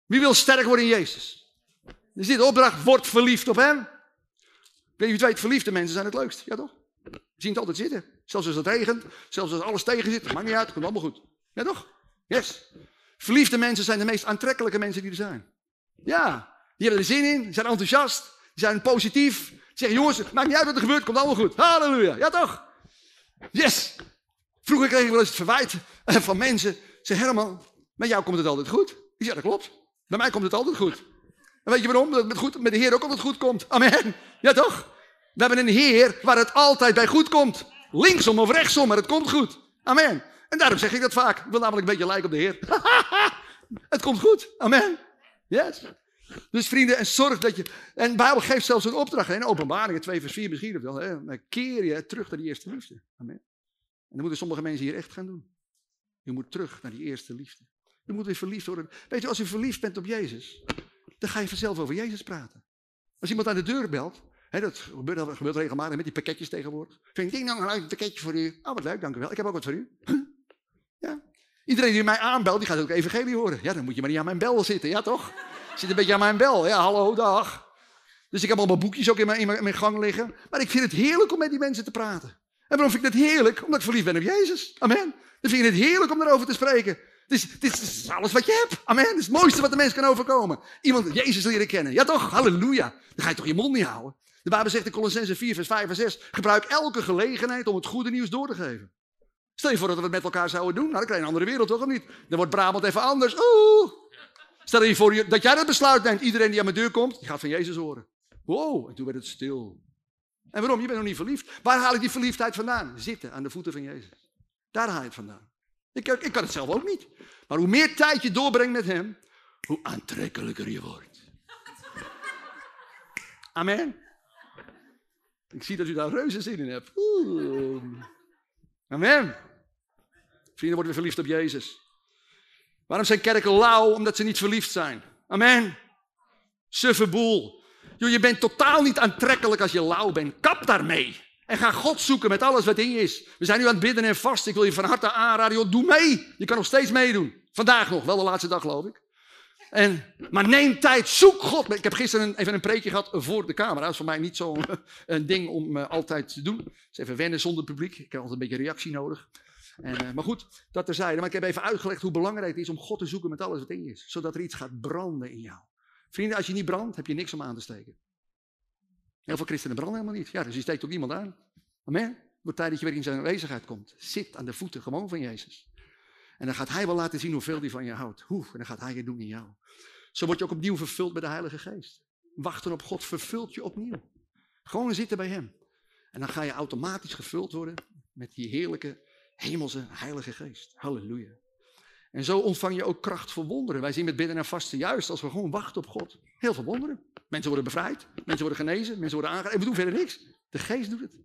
Wie wil sterk worden in Jezus? Dus dit opdracht, word verliefd op hem. Weet je, verliefde mensen zijn het leukst. Ja toch? Je zien het altijd zitten. Zelfs als het regent, zelfs als alles tegen zit. Maakt niet uit, het komt allemaal goed. Ja toch? Yes. Verliefde mensen zijn de meest aantrekkelijke mensen die er zijn. Ja, die hebben er zin in, zijn enthousiast, die zijn positief. Die zeggen, jongens, maakt niet uit wat er gebeurt, komt allemaal goed. Halleluja. Ja toch? Yes. Vroeger kreeg ik wel eens het verwijt van mensen. Ze Herman, met jou komt het altijd goed. Ik zeg, ja, dat klopt. Bij mij komt het altijd goed. En weet je waarom? Dat het met, goed, met de Heer ook altijd goed komt. Amen. Ja toch? We hebben een Heer waar het altijd bij goed komt. Linksom of rechtsom, maar het komt goed. Amen. En daarom zeg ik dat vaak. Ik wil namelijk een beetje lijken op de Heer. het komt goed. Amen. Yes. Dus vrienden, en zorg dat je. En de Bijbel geeft zelfs een opdracht. In openbaringen 2 vers 4 misschien. Wel, hè, keer je terug naar die eerste liefde. Amen. En dat moeten sommige mensen hier echt gaan doen. Je moet terug naar die eerste liefde. Je moet weer verliefd worden. Weet je, als je verliefd bent op Jezus, dan ga je vanzelf over Jezus praten. Als iemand aan de deur belt, hè, dat, gebeurt, gebeurt regelmatig met die pakketjes tegenwoordig. Vind ik, nou een pakketje voor u. Oh, wat leuk, dank u wel. Ik heb ook wat voor u. Ja. Iedereen die mij aanbelt, die gaat ook evangelie horen. Ja, dan moet je maar niet aan mijn bel zitten, ja toch? Zit een beetje aan mijn bel. Ja, hallo, dag. Dus ik heb allemaal boekjes ook in mijn, in mijn gang liggen. Maar ik vind het heerlijk om met die mensen te praten. En waarom vind ik dat heerlijk? Omdat ik verliefd ben op Jezus. Amen. Dan vind je het heerlijk om daarover te spreken. Het is, is, alles wat je hebt. Amen. Het is het mooiste wat de mens kan overkomen. Iemand Jezus leren kennen. Ja toch? Halleluja. Dan ga je toch je mond niet houden. De Bijbel zegt in Colossense 4 vers 5 en 6. Gebruik elke gelegenheid om het goede nieuws door te geven. Stel je voor dat we het met elkaar zouden doen. Nou, dan krijg je een andere wereld toch of niet? Dan wordt Brabant even anders. Oeh. Stel je voor dat jij dat besluit neemt. Iedereen die aan mijn deur komt, die gaat van Jezus horen. Wow. En toen werd het stil. En waarom? Je bent nog niet verliefd. Waar haal ik die verliefdheid vandaan? Zitten aan de voeten van Jezus. Daar haal je het vandaan. Ik, ik kan het zelf ook niet. Maar hoe meer tijd je doorbrengt met Hem, hoe aantrekkelijker je wordt. Amen. Ik zie dat u daar reuze zin in hebt. Oeh. Amen. Vrienden worden weer verliefd op Jezus. Waarom zijn kerken lauw? Omdat ze niet verliefd zijn. Amen. Suffe boel. Je bent totaal niet aantrekkelijk als je lauw bent. Kap daarmee. En ga God zoeken met alles wat in je is. We zijn nu aan het bidden en vast. Ik wil je van harte aanraden. Joh, doe mee. Je kan nog steeds meedoen. Vandaag nog, wel de laatste dag geloof ik. En, maar neem tijd, zoek God. Ik heb gisteren even een preekje gehad voor de camera. Dat is voor mij niet zo'n ding om uh, altijd te doen. Dus even wennen zonder publiek. Ik heb altijd een beetje reactie nodig. En, uh, maar goed, dat terzijde. Maar ik heb even uitgelegd hoe belangrijk het is om God te zoeken met alles wat in je is. Zodat er iets gaat branden in jou. Vrienden, als je niet brandt, heb je niks om aan te steken. Heel veel christenen branden helemaal niet. Ja, dus je steekt ook niemand aan. Amen. Wordt tijd dat je weer in zijn aanwezigheid komt. Zit aan de voeten gewoon van Jezus. En dan gaat hij wel laten zien hoeveel hij van je houdt. Hoe, en dan gaat hij het doen in jou. Zo word je ook opnieuw vervuld met de Heilige Geest. Wachten op God vervult je opnieuw. Gewoon zitten bij Hem. En dan ga je automatisch gevuld worden met die heerlijke hemelse Heilige Geest. Halleluja. En zo ontvang je ook kracht voor wonderen. Wij zien met bidden en vasten juist als we gewoon wachten op God. Heel veel wonderen. Mensen worden bevrijd, mensen worden genezen, mensen worden aangeraakt. We doen verder niks. De Geest doet het.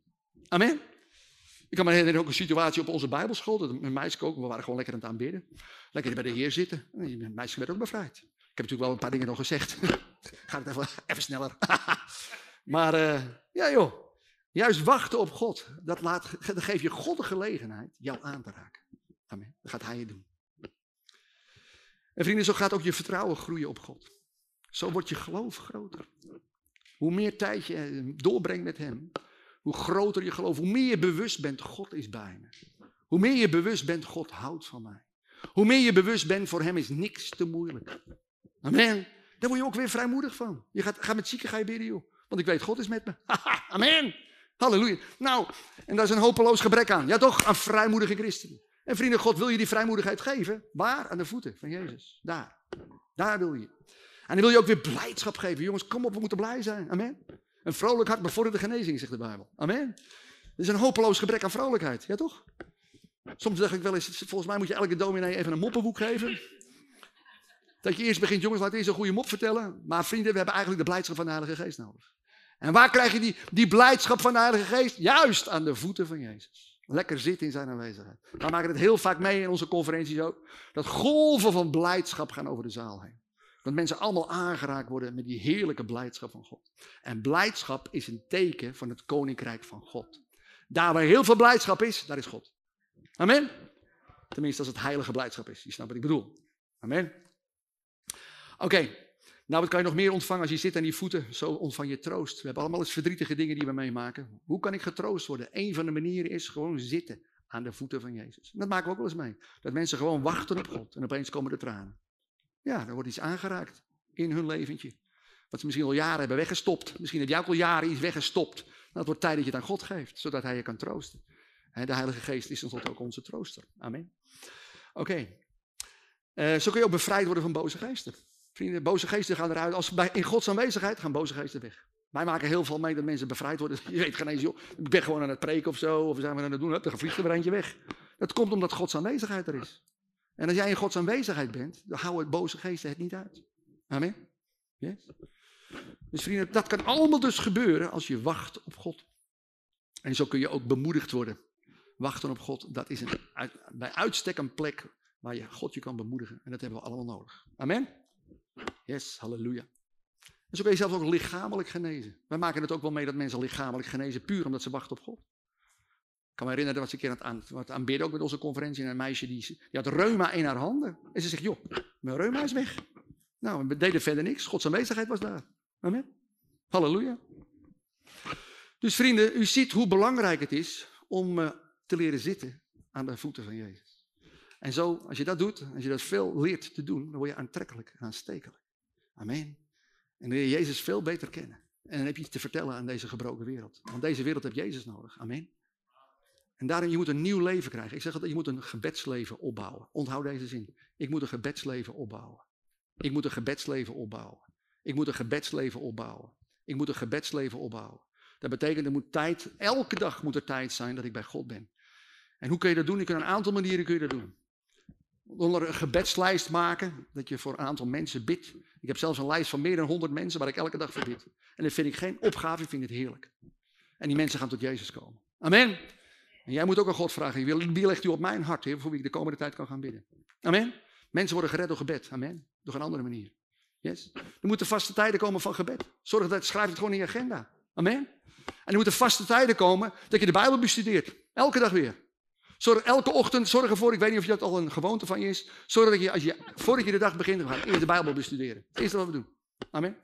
Amen. Ik kan me herinneren ook een situatie op onze Bijbelschool. Dat mijn meisje ook, we waren gewoon lekker aan het aanbidden. Lekker bij de Heer zitten. Mijn meisje werd ook bevrijd. Ik heb natuurlijk wel een paar dingen nog gezegd. Gaat het even, even sneller. maar uh, ja joh, juist wachten op God. Dat, laat, dat geeft je God de gelegenheid jou aan te raken. Amen. Dat gaat Hij je doen. En vrienden, zo gaat ook je vertrouwen groeien op God. Zo wordt je geloof groter. Hoe meer tijd je doorbrengt met Hem, hoe groter je geloof, hoe meer je bewust bent, God is bij me. Hoe meer je bewust bent, God houdt van mij. Hoe meer je bewust bent, voor Hem is niks te moeilijk. Amen. Daar word je ook weer vrijmoedig van. Je gaat, gaat met zieken ga je bidden, joh. Want ik weet, God is met me. Amen. Halleluja. Nou, en daar is een hopeloos gebrek aan. Ja toch, aan vrijmoedige christenen. En vrienden, God wil je die vrijmoedigheid geven. Waar? Aan de voeten van Jezus. Daar. Daar wil je. En dan wil je ook weer blijdschap geven. Jongens, kom op, we moeten blij zijn. Amen. Een vrolijk hart bevordert de genezing, zegt de Bijbel. Amen. Er is een hopeloos gebrek aan vrolijkheid. Ja toch? Soms zeg ik wel eens, volgens mij moet je elke dominee even een moppenboek geven. Dat je eerst begint, jongens, laat eerst een goede mop vertellen. Maar vrienden, we hebben eigenlijk de blijdschap van de Heilige Geest nodig. En waar krijg je die, die blijdschap van de Heilige Geest? Juist aan de voeten van Jezus. Lekker zitten in zijn aanwezigheid. We maken het heel vaak mee in onze conferenties ook. Dat golven van blijdschap gaan over de zaal heen. Dat mensen allemaal aangeraakt worden met die heerlijke blijdschap van God. En blijdschap is een teken van het koninkrijk van God. Daar waar heel veel blijdschap is, daar is God. Amen. Tenminste, als het heilige blijdschap is. Je snapt wat ik bedoel. Amen. Oké, nou wat kan je nog meer ontvangen als je zit aan die voeten? Zo ontvang je troost. We hebben allemaal eens verdrietige dingen die we meemaken. Hoe kan ik getroost worden? Een van de manieren is gewoon zitten aan de voeten van Jezus. En dat maken we ook wel eens mee. Dat mensen gewoon wachten op God en opeens komen de tranen. Ja, er wordt iets aangeraakt in hun leventje. Wat ze misschien al jaren hebben weggestopt. Misschien heb jij ook al jaren iets weggestopt. Nou, het wordt tijd dat je het aan God geeft, zodat Hij je kan troosten. De Heilige Geest is tenslotte ook onze trooster. Amen. Oké. Eh, zo kun je ook bevrijd worden van boze geesten. Vrienden, boze geesten gaan eruit. Als bij, in Gods aanwezigheid gaan boze geesten weg. Wij maken heel veel mee dat mensen bevrijd worden. Je weet geen eens, joh, ik ben gewoon aan het preken of zo. Of we zijn we aan het doen. Dan vliegt er weer weg. Dat komt omdat Gods aanwezigheid er is. En als jij in Gods aanwezigheid bent, dan houden boze geesten het niet uit. Amen. Yes? Dus vrienden, dat kan allemaal dus gebeuren als je wacht op God. En zo kun je ook bemoedigd worden. Wachten op God, dat is een, bij uitstek een plek waar je God je kan bemoedigen. En dat hebben we allemaal nodig. Amen. Yes, halleluja. En zo kun je zelfs ook lichamelijk genezen. Wij maken het ook wel mee dat mensen lichamelijk genezen, puur omdat ze wachten op God. Ik kan me herinneren, dat was een keer aan het, ook met onze conferentie, en een meisje die, die had reuma in haar handen. En ze zegt, joh, mijn reuma is weg. Nou, we deden verder niks. Gods aanwezigheid was daar. Amen. Halleluja. Dus vrienden, u ziet hoe belangrijk het is om uh, te leren zitten aan de voeten van Jezus. En zo, als je dat doet, als je dat veel leert te doen, dan word je aantrekkelijk en aanstekelijk. Amen. En dan leer je Jezus veel beter kennen. En dan heb je iets te vertellen aan deze gebroken wereld. Want deze wereld heeft Jezus nodig. Amen. En daarom, je moet een nieuw leven krijgen. Ik zeg altijd, je moet een gebedsleven opbouwen. Onthoud deze zin. Ik moet een gebedsleven opbouwen. Ik moet een gebedsleven opbouwen. Ik moet een gebedsleven opbouwen. Ik moet een gebedsleven opbouwen. Dat betekent, er moet tijd, elke dag moet er tijd zijn dat ik bij God ben. En hoe kun je dat doen? Je kunt een aantal manieren kun je dat doen onder een gebedslijst maken, dat je voor een aantal mensen bidt. Ik heb zelfs een lijst van meer dan 100 mensen waar ik elke dag voor bid. En dat vind ik geen opgave, ik vind het heerlijk. En die mensen gaan tot Jezus komen. Amen. En jij moet ook aan God vragen, wie legt u op mijn hart, heer, voor wie ik de komende tijd kan gaan bidden. Amen. Mensen worden gered door gebed. Amen. Door een andere manier. Yes. Er moeten vaste tijden komen van gebed. Zorg dat, schrijf het gewoon in je agenda. Amen. En er moeten vaste tijden komen dat je de Bijbel bestudeert. Elke dag weer. Zorg elke ochtend, zorg ervoor, ik weet niet of dat al een gewoonte van je is. Zorg dat je, als je voordat je de dag begint, gaat eerst de Bijbel bestuderen. Het eerste wat we doen. Amen.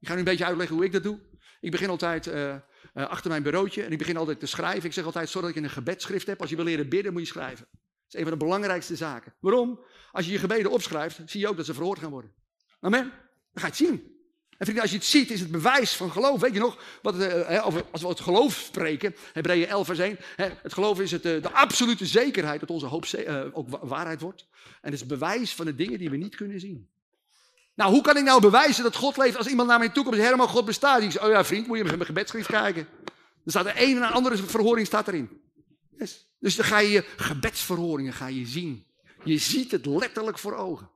Ik ga nu een beetje uitleggen hoe ik dat doe. Ik begin altijd uh, uh, achter mijn bureautje en ik begin altijd te schrijven. Ik zeg altijd, zorg dat je een gebedschrift hebt. Als je wil leren bidden, moet je schrijven. Dat is een van de belangrijkste zaken. Waarom? Als je je gebeden opschrijft, zie je ook dat ze verhoord gaan worden. Amen. Dan ga je het zien. En vrienden, als je het ziet, is het bewijs van geloof. Weet je nog, wat uh, als we het geloof spreken, Hebreeën 11 vers 1. Hè, het geloof is het, de absolute zekerheid dat onze hoop ook waarheid wordt. En het is bewijs van de dingen die we niet kunnen zien. Nou, hoe kan ik nou bewijzen dat God leeft als iemand naar mij toe komt en zegt, helemaal God bestaat? Die zegt, oh ja vriend, moet je mijn gebedsschrift kijken. Er staat de een en andere verhoring staat erin. Yes. Dus dan ga je je gebedsverhoringen ga je zien. Je ziet het letterlijk voor ogen.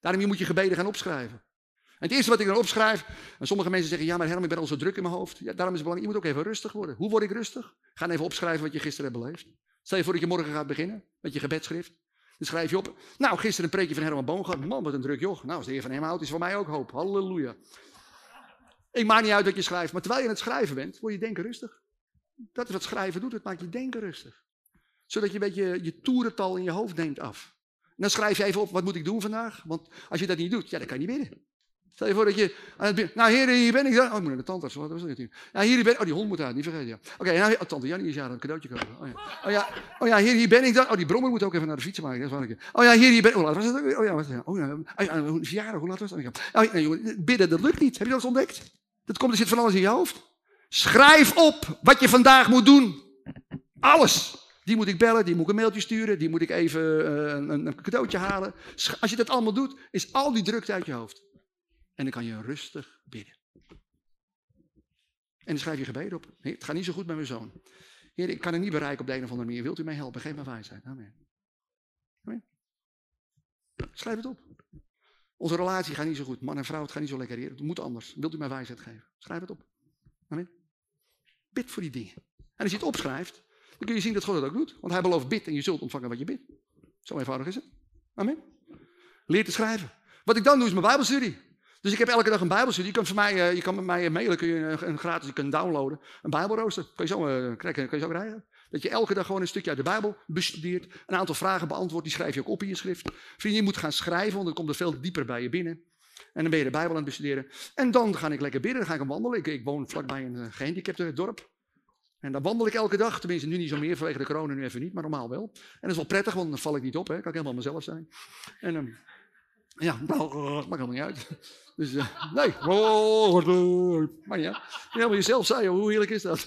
Daarom moet je gebeden gaan opschrijven. En het eerste wat ik dan opschrijf, en sommige mensen zeggen, ja maar Herman, ik ben al zo druk in mijn hoofd. Ja, daarom is het belangrijk, je moet ook even rustig worden. Hoe word ik rustig? Ga even opschrijven wat je gisteren hebt beleefd. Stel je voor dat je morgen gaat beginnen met je gebedschrift. Dan schrijf je op, nou gisteren een preekje van Herman Boom gehad. Man, wat een druk joch. Nou, als de Heer van hem houdt, is voor mij ook hoop. Halleluja. Ik maak niet uit dat je schrijft, maar terwijl je aan het schrijven bent, word je denken rustig. Dat is wat schrijven doet, het maakt je denken rustig. Zodat je een beetje je toerental in je hoofd neemt af. En dan schrijf je even op, wat moet ik doen vandaag? Want als je dat niet doet, ja, dan kan je niet bidden. Stel je voor dat je Nou, heer, hier ben ik dan. Oh, ik moet naar de tandarts. Wat was dat? Ja, hier ben Oh, die hond moet uit, niet vergeten. Ja. Oké, nou, oh, tante Jannie is ja een cadeautje kopen. Oh ja. Oh ja, oh ja, hier, hier ben ik dan. Oh, die brommer moet ook even naar de fiets maken. Dat is wel Oh ja, hier, hier ben ik. Oh, laat was het? Oh ja, wat, oh ja. Oh ja, verjaardag, hoe laat was het? Oh, nee, jongen, bidden, dat lukt niet. Heb je dat eens ontdekt? Dat komt, er zit van alles in je hoofd. Schrijf op wat je vandaag moet doen. Alles. Die moet ik bellen, die moet ik een mailtje sturen, die moet ik even uh, een, een, cadeautje halen. Als je dat allemaal doet, is al die drukte uit je hoofd. En dan kan je rustig bidden. En dan schrijf je gebeden op. het gaat niet zo goed met mijn zoon. Heer, ik kan het niet bereiken op de een of andere manier. Wilt u mij helpen? Geef me wijsheid. Amen. Amen. Schrijf het op. Onze relatie gaat niet zo goed. Man en vrouw, het gaat niet zo lekker. Heer. Het moet anders. Wilt u mij wijsheid geven? Schrijf het op. Amen. Bid voor die dingen. En als je het opschrijft, dan kun je zien dat God het ook doet. Want hij belooft bid en je zult ontvangen wat je bidt. Zo eenvoudig is het. Amen. Leer te schrijven. Wat ik dan doe is mijn bijbelstudie. Dus ik heb elke dag een bijbelstudie. Je kan, van mij, eh, je kan met mij mailen, kun je een gratis je downloaden. Een bijbelrooster. Kun je zo uh, krijgen, kun je zo krijgen. Dat je elke dag gewoon een stukje uit de Bijbel bestudeert. Een aantal vragen beantwoordt, die schrijf je ook op in je schrift. Vrienden, je moet gaan schrijven, want dan komt er veel dieper bij je binnen. En dan ben je de Bijbel aan het bestuderen. En dan ga ik lekker bidden, dan ga ik wandelen. Ik, ik woon vlakbij een gehandicapte dorp. En dan wandel ik elke dag, tenminste nu niet zo meer vanwege de corona, nu even niet, maar normaal wel. En dat is wel prettig, want dan val ik niet op, hè. kan ik helemaal mezelf zijn. En um, ja, nou, maakt helemaal niet uit. Dus uh, nee, oh, maar ja, helemaal jezelf zijn, hoe heerlijk is dat?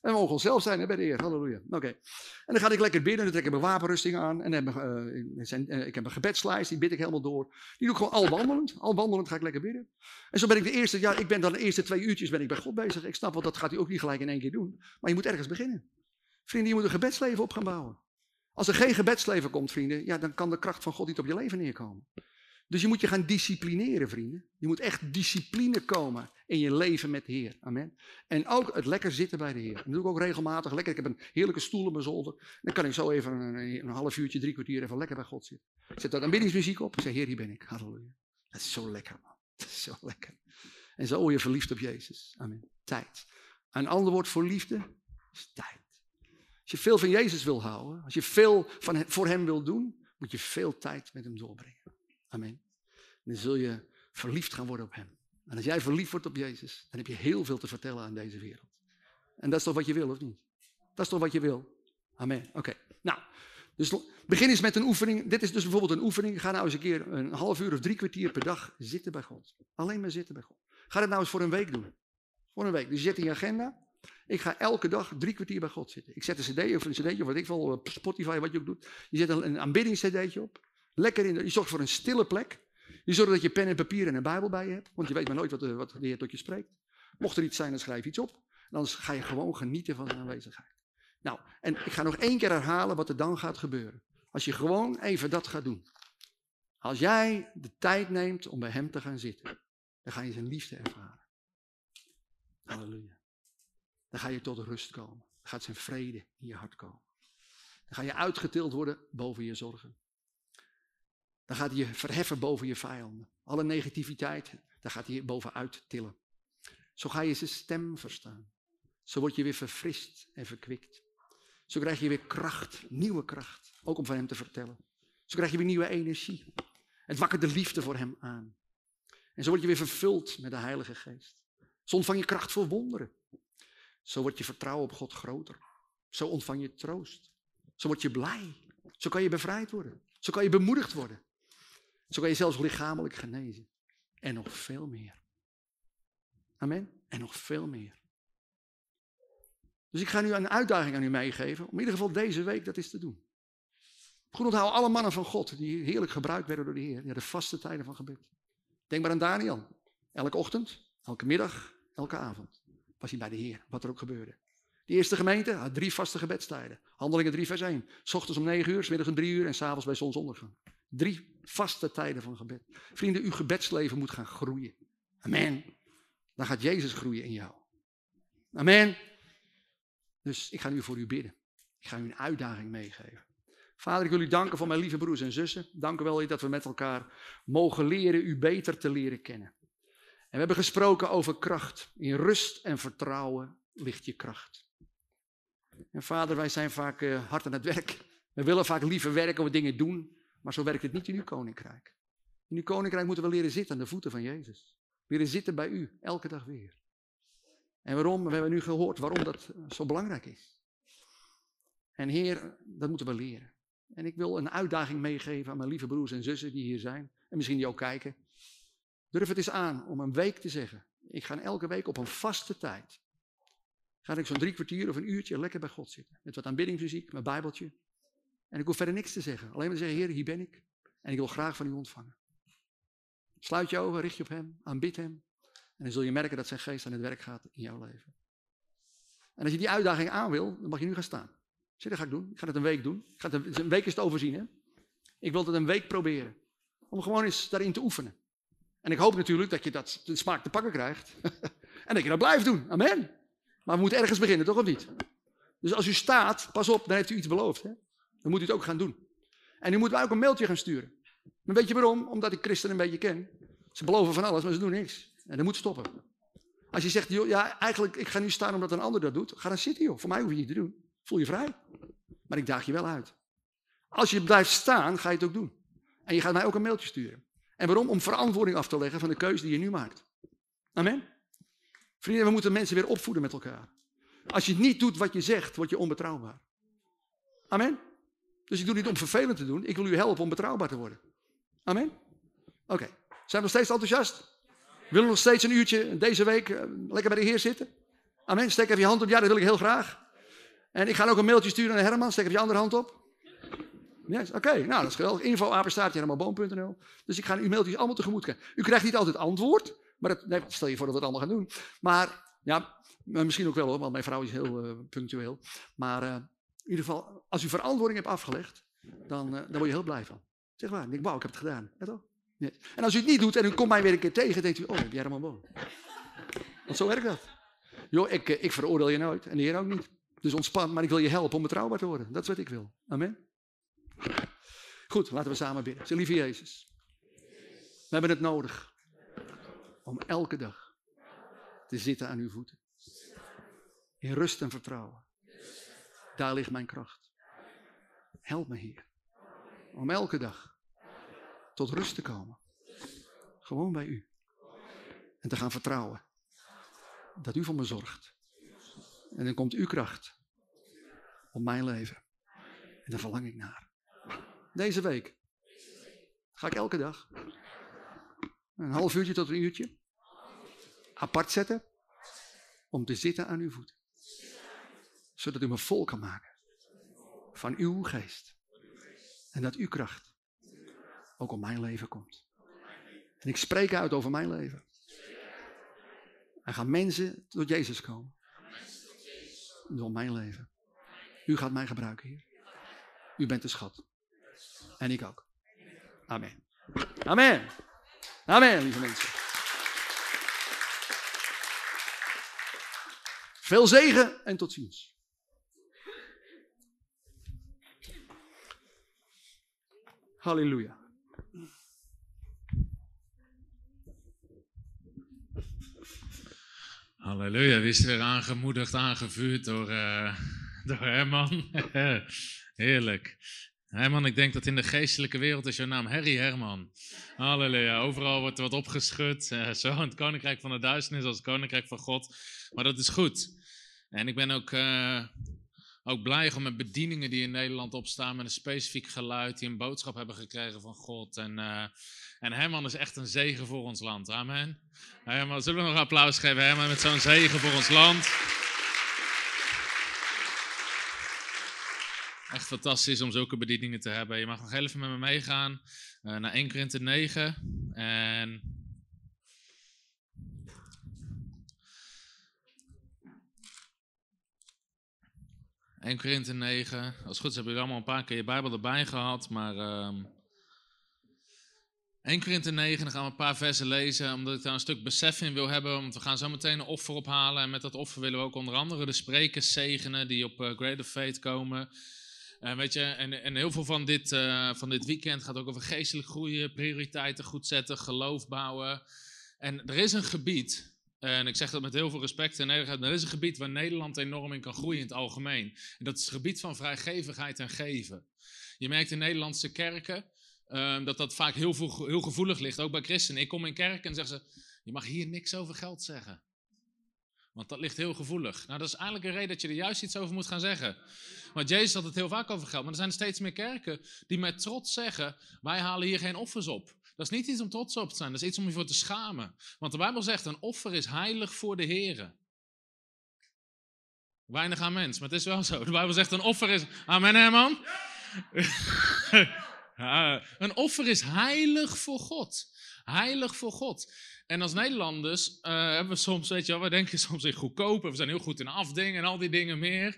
En we mogen onszelf zijn bij de Heer. Halleluja. Oké. En dan ga ik lekker binnen. Dan trek ik mijn wapenrusting aan. En heb ik, uh, ik heb een gebedslijst. Die bid ik helemaal door. Die doe ik gewoon al wandelend. Al wandelend ga ik lekker bidden. En zo ben ik de eerste. Ja, ik ben dan de eerste twee uurtjes ben ik bij God bezig. Ik snap wel, dat gaat hij ook niet gelijk in één keer doen. Maar je moet ergens beginnen. Vrienden, je moet een gebedsleven op gaan bouwen. Als er geen gebedsleven komt, vrienden, ja, dan kan de kracht van God niet op je leven neerkomen. Dus je moet je gaan disciplineren, vrienden. Je moet echt discipline komen in je leven met de Heer. Amen. En ook het lekker zitten bij de Heer. Dat doe ik ook regelmatig. Lekker. Ik heb een heerlijke stoel op mijn zolder. Dan kan ik zo even een, half uurtje, drie kwartier even lekker bij God zitten. Ik zet daar aanbiddingsmuziek op. Ik zeg, Heer, hier ben ik. Halleluja. Dat is zo lekker, man. Dat is zo lekker. En zo word je verliefd op Jezus. Amen. Tijd. Een ander woord voor liefde is tijd. Als je veel van Jezus wil houden, als je veel van, voor Hem wil doen, moet je veel tijd met Hem doorbrengen. Amen. dan zul je verliefd gaan worden op Hem. En als jij verliefd wordt op Jezus, dan heb je heel veel te vertellen aan deze wereld. En dat is toch wat je wil, of niet? Dat is toch wat je wil? Amen. Oké. Nou, dus begin eens met een oefening. Dit is dus bijvoorbeeld een oefening. Ga nou eens een keer een half uur of drie kwartier per dag zitten bij God. Alleen maar zitten bij God. Ga dat nou eens voor een week doen. Voor een week. Dus je zet in je agenda. Ik ga elke dag drie kwartier bij God zitten. Ik zet een cd of een cd'tje of wat ik wil, Spotify, wat je ook doet. Je zet een aanbiddingscd'tje op. Lekker in de, je zorgt voor een stille plek. Je zorgt dat je pen en papier en een Bijbel bij je hebt. Want je weet maar nooit wat de, wat de Heer tot je spreekt. Mocht er iets zijn, dan schrijf iets op. Dan ga je gewoon genieten van zijn aanwezigheid. Nou, en ik ga nog één keer herhalen wat er dan gaat gebeuren. Als je gewoon even dat gaat doen. Als jij de tijd neemt om bij hem te gaan zitten, dan ga je zijn liefde ervaren. Halleluja. Dan ga je tot rust komen. Dan gaat zijn vrede in je hart komen. Dan ga je uitgetild worden boven je zorgen. Dan gaat hij je verheffen boven je vijanden. Alle negativiteit, daar gaat hij je bovenuit tillen. Zo ga je zijn stem verstaan. Zo word je weer verfrist en verkwikt. Zo krijg je weer kracht, nieuwe kracht, ook om van hem te vertellen. Zo krijg je weer nieuwe energie. Het wakkert de liefde voor hem aan. En zo word je weer vervuld met de Heilige Geest. Zo ontvang je kracht voor wonderen. Zo wordt je vertrouwen op God groter. Zo ontvang je troost. Zo word je blij. Zo kan je bevrijd worden. Zo kan je bemoedigd worden. Zo kan je zelfs lichamelijk genezen. En nog veel meer. Amen. En nog veel meer. Dus ik ga nu een uitdaging aan u meegeven. Om in ieder geval deze week dat is te doen. Goed onthouden, alle mannen van God die heerlijk gebruikt werden door de Heer. Die hadden vaste tijden van gebed. Denk maar aan Daniel. Elke ochtend, elke middag, elke avond was hij bij de Heer, wat er ook gebeurde. De eerste gemeente had drie vaste gebedstijden. Handelingen 3 vers 1. S ochtends om 9 uur, s middags om 3 uur en s'avonds bij zonsondergang. Drie vaste tijden van gebed. Vrienden, uw gebedsleven moet gaan groeien. Amen. Dan gaat Jezus groeien in jou. Amen. Dus ik ga nu voor u bidden. Ik ga u een uitdaging meegeven. Vader, ik wil u danken voor mijn lieve broers en zussen. Dank u wel dat we met elkaar mogen leren u beter te leren kennen. En we hebben gesproken over kracht. In rust en vertrouwen ligt je kracht. En vader, wij zijn vaak uh, hard aan het werk. We willen vaak liever werken of dingen doen. Maar zo werkt het niet in uw koninkrijk. In uw koninkrijk moeten we leren zitten aan de voeten van Jezus. Weer zitten bij u, elke dag weer. En waarom? We hebben nu gehoord waarom dat zo belangrijk is. En Heer, dat moeten we leren. En ik wil een uitdaging meegeven aan mijn lieve broers en zussen die hier zijn. En misschien die ook kijken. Durf het eens aan om een week te zeggen. Ik ga elke week op een vaste tijd. Ga ik zo'n drie kwartier of een uurtje lekker bij God zitten. Met wat aanbiddingsmuziek, mijn bijbeltje. En ik hoef verder niks te zeggen. Alleen maar te zeggen, Heer, hier ben ik. En ik wil graag van u ontvangen. Sluit je ogen, richt je op hem, aanbid hem. En dan zul je merken dat zijn geest aan het werk gaat in jouw leven. En als je die uitdaging aan wil, dan mag je nu gaan staan. Zeg, dat ga ik doen. Ik ga het een week doen. Ik ga het een, week is te overzien. Hè? Ik wil het een week proberen. Om gewoon eens daarin te oefenen. En ik hoop natuurlijk dat je dat de smaak te pakken krijgt. en dat je dat blijft doen. Amen. Maar we moeten ergens beginnen, toch of niet? Dus als u staat, pas op, dan heeft u iets beloofd. Hè? Dan moet u het ook gaan doen. En u moet mij ook een mailtje gaan sturen. Maar weet je waarom? Omdat ik christenen een beetje ken. Ze beloven van alles, maar ze doen niks. En dat moet stoppen. Als je zegt, joh, ja, eigenlijk, ik ga nu staan omdat een ander dat doet. Ga dan zitten, joh. Voor mij hoef je niet te doen. Voel je vrij. Maar ik daag je wel uit. Als je blijft staan, ga je het ook doen. En je gaat mij ook een mailtje sturen. En waarom? Om verantwoording af te leggen van de keuze die je nu maakt. Amen. Vrienden, we moeten mensen weer opvoeden met elkaar. Als je niet doet wat je zegt, word je onbetrouwbaar. Amen. Dus ik doe niet om vervelend te doen. Ik wil u helpen om betrouwbaar te worden. Amen. Oké. Zijn we nog steeds enthousiast? Willen we nog steeds een uurtje deze week eh, lekker bij de Heer zitten? Amen. Steek even je hand op. Ja, dat wil ik heel graag. En ik ga ook een mailtje sturen naar Herman. Steek even je andere hand op. Yes, Oké, nou dat is geweldig. Info apenstaartje. Dus ik ga uw mailtjes allemaal tegemoet krijgen. U krijgt niet altijd antwoord. Maar dat, nee, stel je voor dat we het allemaal gaan doen. Maar ja, misschien ook wel hoor, want mijn vrouw is heel uh, punctueel. Maar uh, in ieder geval, als u verantwoording hebt afgelegd, dan, uh, dan word je heel blij van. Zeg maar, ik, wauw, ik heb het gedaan. En als u het niet doet en u komt mij weer een keer tegen, denkt u, oh, heb jij Herman Boom. Want zo werkt dat. Joh, ik, ik veroordeel je nooit en de Heer ook niet. Dus ontspan, maar ik wil je helpen om betrouwbaar te worden. Dat is wat ik wil. Amen. Goed, laten we samen bidden. Zeg, lieve Jezus, we hebben het nodig om elke dag te zitten aan uw voeten. In rust en vertrouwen. Daar ligt mijn kracht. Help me, Heer. Om elke dag tot rust te komen. Gewoon bij u. En te gaan vertrouwen dat u voor me zorgt. En dan komt uw kracht op mijn leven. En daar verlang ik naar. Deze week ga ik elke dag een half uurtje tot een uurtje apart zetten om te zitten aan uw voeten. Zodat u me vol kan maken van uw geest. En dat uw kracht ook op mijn leven komt. En ik spreek uit over mijn leven. Er gaan mensen tot Jezus komen. Door mijn leven. U gaat mij gebruiken, Heer. U bent de schat. En ik ook. Amen. Amen. Amen, lieve mensen. Veel zegen en tot ziens. Halleluja. Halleluja, is weer aangemoedigd, aangevuurd door, uh, door Herman. Heerlijk. Herman, ik denk dat in de geestelijke wereld is jouw naam Harry Herman. Halleluja, overal wordt er wat opgeschud. Uh, zo het koninkrijk van de duisternis als het koninkrijk van God. Maar dat is goed. En ik ben ook, uh, ook blij om met bedieningen die in Nederland opstaan met een specifiek geluid, die een boodschap hebben gekregen van God. En, uh, en Herman is echt een zegen voor ons land. Amen. Herman, zullen we nog een applaus geven, Herman, met zo'n zegen voor ons land? Echt fantastisch om zulke bedieningen te hebben. Je mag nog even met me meegaan uh, naar 1 Korinthe 9. En ...1 Korinthe 9. Als goed is hebben jullie allemaal een paar keer je Bijbel erbij gehad. Maar um, 1 Korinthe 9, dan gaan we een paar versen lezen, omdat ik daar een stuk besef in wil hebben. Want we gaan zo meteen een offer ophalen. En met dat offer willen we ook onder andere de sprekers zegenen die op uh, Greater Faith komen. Weet je, en, en heel veel van dit, uh, van dit weekend gaat ook over geestelijk groeien, prioriteiten goed zetten, geloof bouwen. En er is een gebied, en ik zeg dat met heel veel respect en nederigheid, er is een gebied waar Nederland enorm in kan groeien in het algemeen. En dat is het gebied van vrijgevigheid en geven. Je merkt in Nederlandse kerken uh, dat dat vaak heel, heel gevoelig ligt, ook bij christenen. Ik kom in kerk en zeggen ze, je mag hier niks over geld zeggen. Want dat ligt heel gevoelig. Nou, dat is eigenlijk een reden dat je er juist iets over moet gaan zeggen. Want Jezus had het heel vaak over geld. Maar er zijn steeds meer kerken die met trots zeggen: Wij halen hier geen offers op. Dat is niet iets om trots op te zijn, dat is iets om je voor te schamen. Want de Bijbel zegt: Een offer is heilig voor de Heer. Weinig aan mens, maar het is wel zo. De Bijbel zegt: Een offer is. Amen? Ja, een offer is heilig voor God. Heilig voor God. En als Nederlanders eh, hebben we soms, weet je wel, we denken soms in goedkoper. We zijn heel goed in afdingen en al die dingen meer.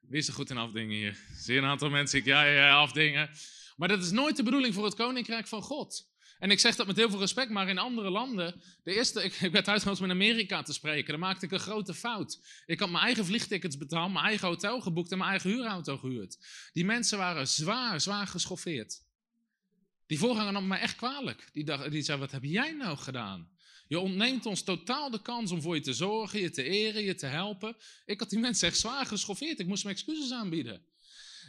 Wie is er goed in afdingen hier? Zie een aantal mensen? Ik, ja, ja, afdingen. Maar dat is nooit de bedoeling voor het koninkrijk van God. En ik zeg dat met heel veel respect, maar in andere landen. De eerste, ik, ik werd uitgenodigd om in Amerika te spreken. Dan maakte ik een grote fout. Ik had mijn eigen vliegtickets betaald, mijn eigen hotel geboekt en mijn eigen huurauto gehuurd. Die mensen waren zwaar, zwaar geschoffeerd. Die voorganger nam me echt kwalijk. Die, dacht, die zei: Wat heb jij nou gedaan? Je ontneemt ons totaal de kans om voor je te zorgen, je te eren, je te helpen. Ik had die mensen echt zwaar geschoffeerd. Ik moest me excuses aanbieden.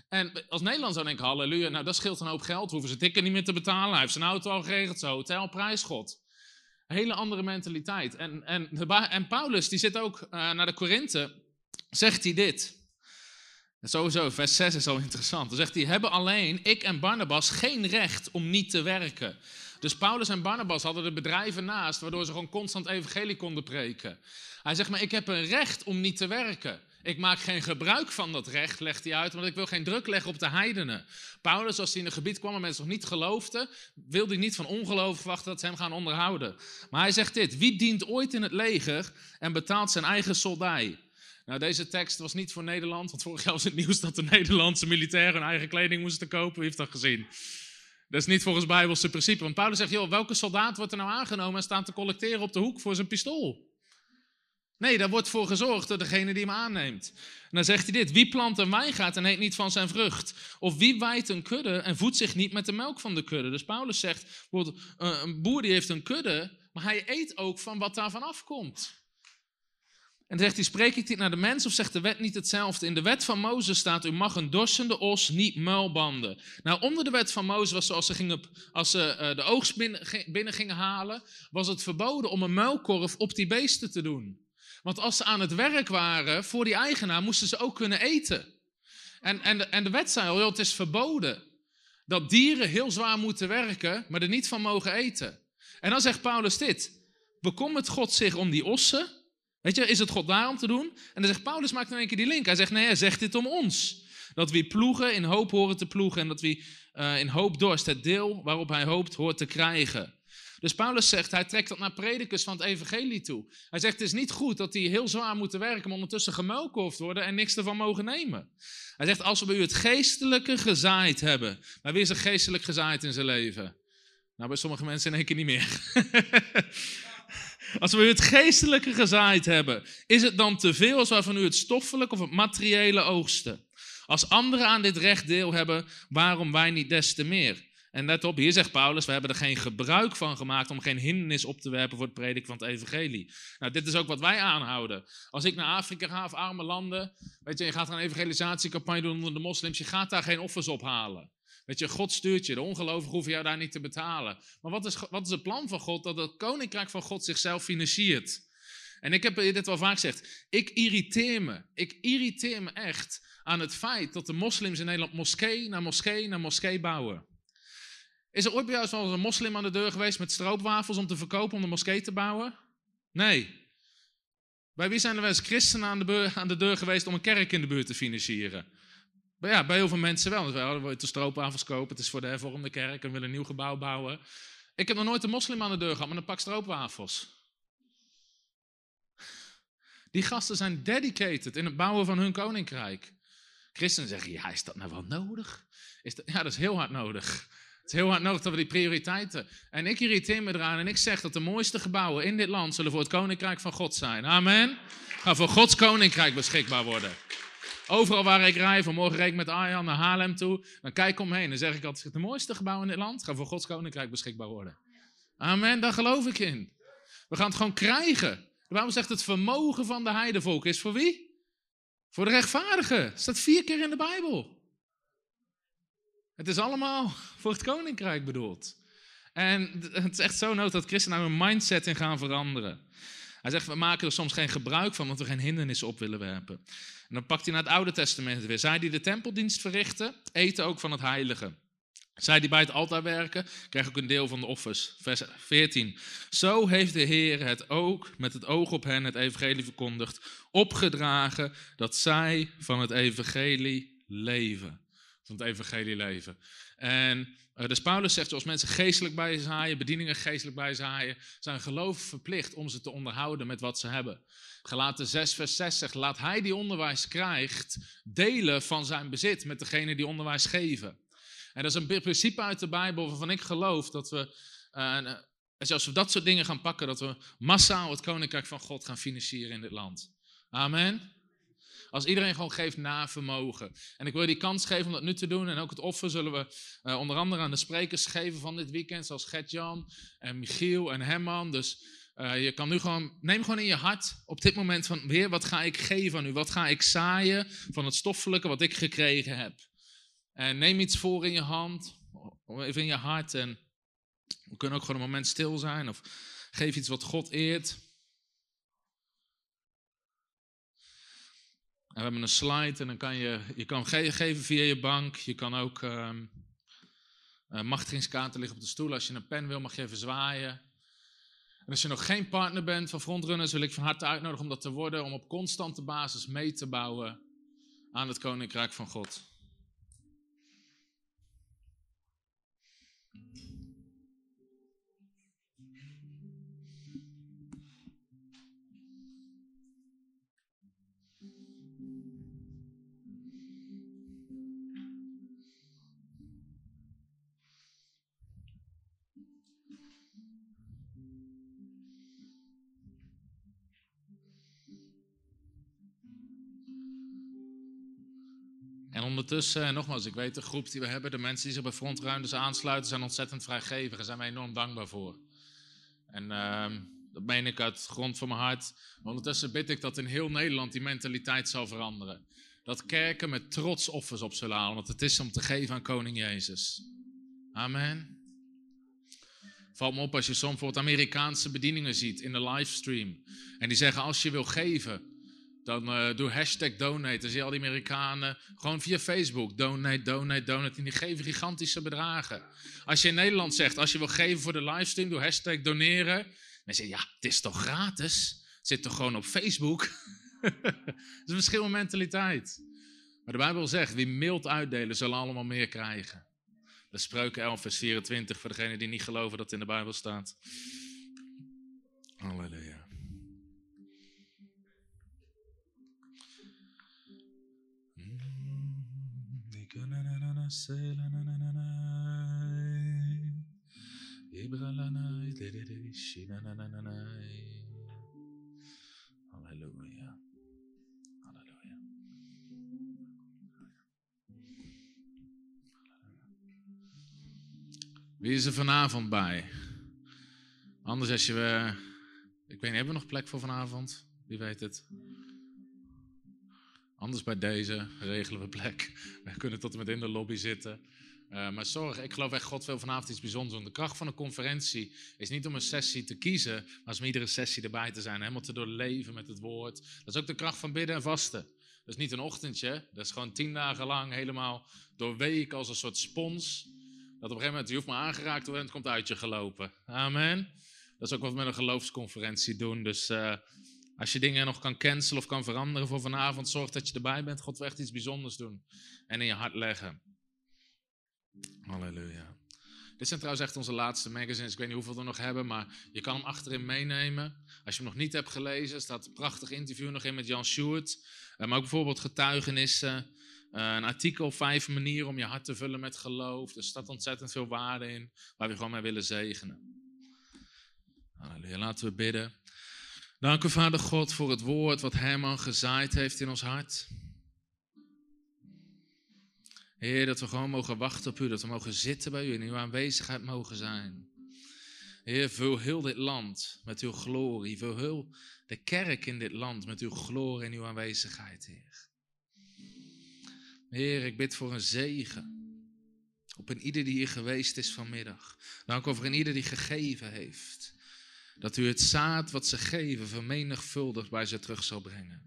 En als Nederland zou denken, halleluja, nou dat scheelt een hoop geld. Hoeven ze tikken niet meer te betalen. Hij heeft zijn auto al geregeld, zijn hotel, prijsgod. Hele andere mentaliteit. En, en, en Paulus, die zit ook uh, naar de Korinthe, zegt hij dit. Sowieso, vers 6 is al interessant. Dan zegt hij, hebben alleen ik en Barnabas geen recht om niet te werken. Dus Paulus en Barnabas hadden de bedrijven naast, waardoor ze gewoon constant evangelie konden preken. Hij zegt, maar ik heb een recht om niet te werken. Ik maak geen gebruik van dat recht, legt hij uit, want ik wil geen druk leggen op de heidenen. Paulus, als hij in een gebied kwam waar mensen nog niet geloofden, wilde hij niet van ongeloof wachten dat ze hem gaan onderhouden. Maar hij zegt dit, wie dient ooit in het leger en betaalt zijn eigen soldij? Nou, deze tekst was niet voor Nederland, want vorig jaar was het nieuws dat de Nederlandse militairen hun eigen kleding moesten kopen. Wie heeft dat gezien? Dat is niet volgens Bijbelse principe. Want Paulus zegt, welke soldaat wordt er nou aangenomen en staat te collecteren op de hoek voor zijn pistool? Nee, daar wordt voor gezorgd door degene die hem aanneemt. En dan zegt hij dit: Wie plant een wijngaard en eet niet van zijn vrucht? Of wie wijdt een kudde en voedt zich niet met de melk van de kudde? Dus Paulus zegt: eh, Een boer die heeft een kudde, maar hij eet ook van wat daarvan afkomt. En dan zegt hij, spreek ik dit naar de mens of zegt de wet niet hetzelfde? In de wet van Mozes staat, u mag een dorsende os niet muilbanden. Nou, onder de wet van Mozes was zoals ze gingen, als ze uh, de oogst binnen, binnen, gingen halen, was het verboden om een muilkorf op die beesten te doen. Want als ze aan het werk waren voor die eigenaar, moesten ze ook kunnen eten. En, en, en de wet zei al, het is verboden dat dieren heel zwaar moeten werken, maar er niet van mogen eten. En dan zegt Paulus dit, bekommert God zich om die ossen Weet je, is het God daar om te doen? En dan zegt Paulus, maakt in één keer die link. Hij zegt, nee, hij zegt dit om ons. Dat we ploegen in hoop horen te ploegen en dat we uh, in hoop dorst het deel waarop hij hoopt hoort te krijgen. Dus Paulus zegt, hij trekt dat naar predikers van het evangelie toe. Hij zegt, het is niet goed dat die heel zwaar moeten werken, maar ondertussen gemuilkoofd worden en niks ervan mogen nemen. Hij zegt, als we bij u het geestelijke gezaaid hebben. Maar wie is er geestelijk gezaaid in zijn leven? Nou, bij sommige mensen in één keer niet meer. Als we het geestelijke gezaaid hebben, is het dan te veel als wij van u het stoffelijke of het materiële oogsten? Als anderen aan dit recht deel hebben, waarom wij niet des te meer? En let op, hier zegt Paulus, we hebben er geen gebruik van gemaakt om geen hindernis op te werpen voor het prediken van het evangelie. Nou, dit is ook wat wij aanhouden. Als ik naar Afrika ga of arme landen, weet je, je gaat een evangelisatiecampagne doen onder de moslims, je gaat daar geen offers ophalen. Weet je, God stuurt je. De ongelovigen hoeven jou daar niet te betalen. Maar wat is, wat is het plan van God? Dat het koninkrijk van God zichzelf financiert. En ik heb dit wel vaak gezegd. Ik irriteer me. Ik irriteer me echt aan het feit dat de moslims in Nederland moskee na moskee na moskee bouwen. Is er ooit bij jou zoals een moslim aan de deur geweest met stroopwafels om te verkopen om de moskee te bouwen? Nee. Bij wie zijn er wel eens christenen aan de, deur geweest om een kerk in de buurt te financieren? Maar ja, bij heel veel mensen wel. We willen de stroopwafels kopen, het is voor de hervormde kerk en willen een nieuw gebouw bouwen. Ik heb nog nooit een moslim aan de deur gehad met een pak stroopwafels. Die gasten zijn dedicated in het bouwen van hun koninkrijk. Christenen zeggen, ja, is dat nou wel nodig? Is dat, ja, dat is heel hard nodig. Het is heel hard nodig dat we die prioriteiten. En ik irriteer me eraan en ik zeg dat de mooiste gebouwen in dit land zullen voor het koninkrijk van God zijn. Amen. Gaan voor Gods koninkrijk beschikbaar worden. Overal waar ik rij, vanmorgen reed ik met Arjan naar Haarlem toe, dan kijk omheen en zeg ik altijd, de mooiste gebouw in dit land gaat voor Gods koninkrijk beschikbaar worden. Amen, daar geloof ik in. We gaan het gewoon krijgen. Bijbel zegt het vermogen van de heidevolk is voor wie? Voor de rechtvaardigen. Dat staat vier keer in de Bijbel. Het is allemaal voor het koninkrijk bedoeld. En het is echt zo nood dat christenen daar hun mindset in gaan veranderen. Hij zegt, we maken er soms geen gebruik van, omdat we geen hindernissen op willen werpen. En dan pakt hij naar het Oude Testament weer. Zij die de tempeldienst verrichten, eten ook van het heilige. Zij die bij het altaar werken, krijgen ook een deel van de offers. Vers 14. Zo heeft de Heer het ook met het oog op hen, het evangelie verkondigd, opgedragen dat zij van het evangelie leven. Van het evangelie leven. En uh, dus Paulus zegt, als mensen geestelijk bijzaaien, bedieningen geestelijk bijzaaien, zijn geloof verplicht om ze te onderhouden met wat ze hebben. Gelaten 6 vers 6 zegt, laat hij die onderwijs krijgt, delen van zijn bezit met degene die onderwijs geven. En dat is een principe uit de Bijbel waarvan ik geloof dat we, uh, als we dat soort dingen gaan pakken, dat we massaal het koninkrijk van God gaan financieren in dit land. Amen. Als iedereen gewoon geeft na vermogen. En ik wil je die kans geven om dat nu te doen. En ook het offer zullen we uh, onder andere aan de sprekers geven van dit weekend. Zoals Gert-Jan en Michiel en Herman. Dus uh, je kan nu gewoon, neem gewoon in je hart op dit moment van, weer, wat ga ik geven aan u? Wat ga ik zaaien van het stoffelijke wat ik gekregen heb? En neem iets voor in je hand, even in je hart. En we kunnen ook gewoon een moment stil zijn. Of geef iets wat God eert. En we hebben een slide en dan kan je, je kan ge geven via je bank. Je kan ook, um, machtigingskaarten liggen op de stoel. Als je een pen wil, mag je even zwaaien. En als je nog geen partner bent van Frontrunners, wil ik van harte uitnodigen om dat te worden. Om op constante basis mee te bouwen aan het Koninkrijk van God. En ondertussen, nogmaals, ik weet de groep die we hebben, de mensen die zich bij frontruimtes aansluiten, zijn ontzettend vrijgevig. Daar zijn we enorm dankbaar voor. En uh, dat meen ik uit grond van mijn hart. Ondertussen bid ik dat in heel Nederland die mentaliteit zal veranderen. Dat kerken met trots offers op zullen halen, want het is om te geven aan koning Jezus. Amen. Valt me op als je soms bijvoorbeeld Amerikaanse bedieningen ziet in de livestream. En die zeggen als je wil geven, dan uh, doe hashtag donate. Dan zie je al die Amerikanen gewoon via Facebook donate, donate, donate. En die geven gigantische bedragen. Als je in Nederland zegt, als je wil geven voor de livestream, doe hashtag doneren. Dan zeg je, ja, het is toch gratis? Het zit toch gewoon op Facebook? dat is een verschil mentaliteit. Maar de Bijbel zegt, wie mild uitdelen, zullen allemaal meer krijgen. Is Spreuken 11 vers 24 voor degenen die niet geloven dat het in de Bijbel staat. Halleluja. Halleluja. Halleluja. Wie is er vanavond bij? Anders als je... Uh, ik weet niet, hebben we nog plek voor vanavond? Wie weet het? Anders bij deze regelen we plek. We kunnen tot en met in de lobby zitten. Uh, maar zorg, ik geloof echt, God wil vanavond iets bijzonders doen. De kracht van een conferentie is niet om een sessie te kiezen, maar is om iedere sessie erbij te zijn. Helemaal te doorleven met het woord. Dat is ook de kracht van bidden en vasten. Dat is niet een ochtendje, dat is gewoon tien dagen lang helemaal doorweken als een soort spons. Dat op een gegeven moment, je hoeft maar aangeraakt te worden en het komt uit je gelopen. Amen. Dat is ook wat we met een geloofsconferentie doen. Dus uh, als je dingen nog kan cancelen of kan veranderen voor vanavond, zorg dat je erbij bent. God wil echt iets bijzonders doen en in je hart leggen. Halleluja. Dit zijn trouwens echt onze laatste magazines. Ik weet niet hoeveel we nog hebben, maar je kan hem achterin meenemen. Als je hem nog niet hebt gelezen, staat een prachtig interview nog in met Jan Sjoerd. Uh, maar ook bijvoorbeeld getuigenissen. Uh, een artikel, vijf manieren om je hart te vullen met geloof. Er staat ontzettend veel waarde in, waar we gewoon mee willen zegenen. Halleluja, laten we bidden. Dank u, Vader God, voor het woord wat Herman gezaaid heeft in ons hart. Heer, dat we gewoon mogen wachten op u, dat we mogen zitten bij u en in uw aanwezigheid mogen zijn. Heer, vul heel dit land met uw glorie. Vul heel de kerk in dit land met uw glorie en uw aanwezigheid, Heer. Heer, ik bid voor een zegen Op een ieder die hier geweest is vanmiddag. Dank over een ieder die gegeven heeft. Dat u het zaad wat ze geven vermenigvuldigd bij ze terug zal brengen.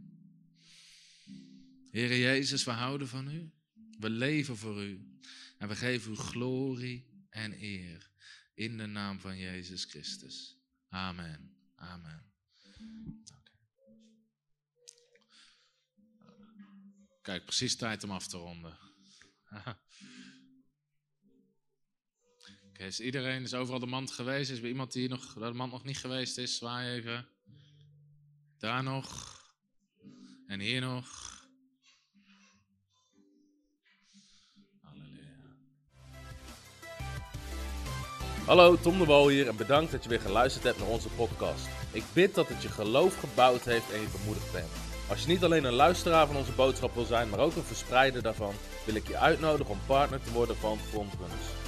Heere Jezus, we houden van u. We leven voor u. En we geven u glorie en eer. In de naam van Jezus Christus. Amen. Amen. Kijk, precies tijd om af te ronden. is iedereen, is overal de mand geweest? Is er iemand die nog, de mand nog niet geweest is? Zwaai even. Daar nog. En hier nog. Hallo, Tom de Wol hier en bedankt dat je weer geluisterd hebt naar onze podcast. Ik bid dat het je geloof gebouwd heeft en je bemoedigd bent. Als je niet alleen een luisteraar van onze boodschap wil zijn, maar ook een verspreider daarvan, wil ik je uitnodigen om partner te worden van Frontrunners.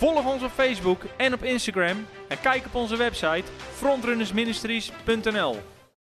Volg ons op Facebook en op Instagram en kijk op onze website frontrunnersministries.nl.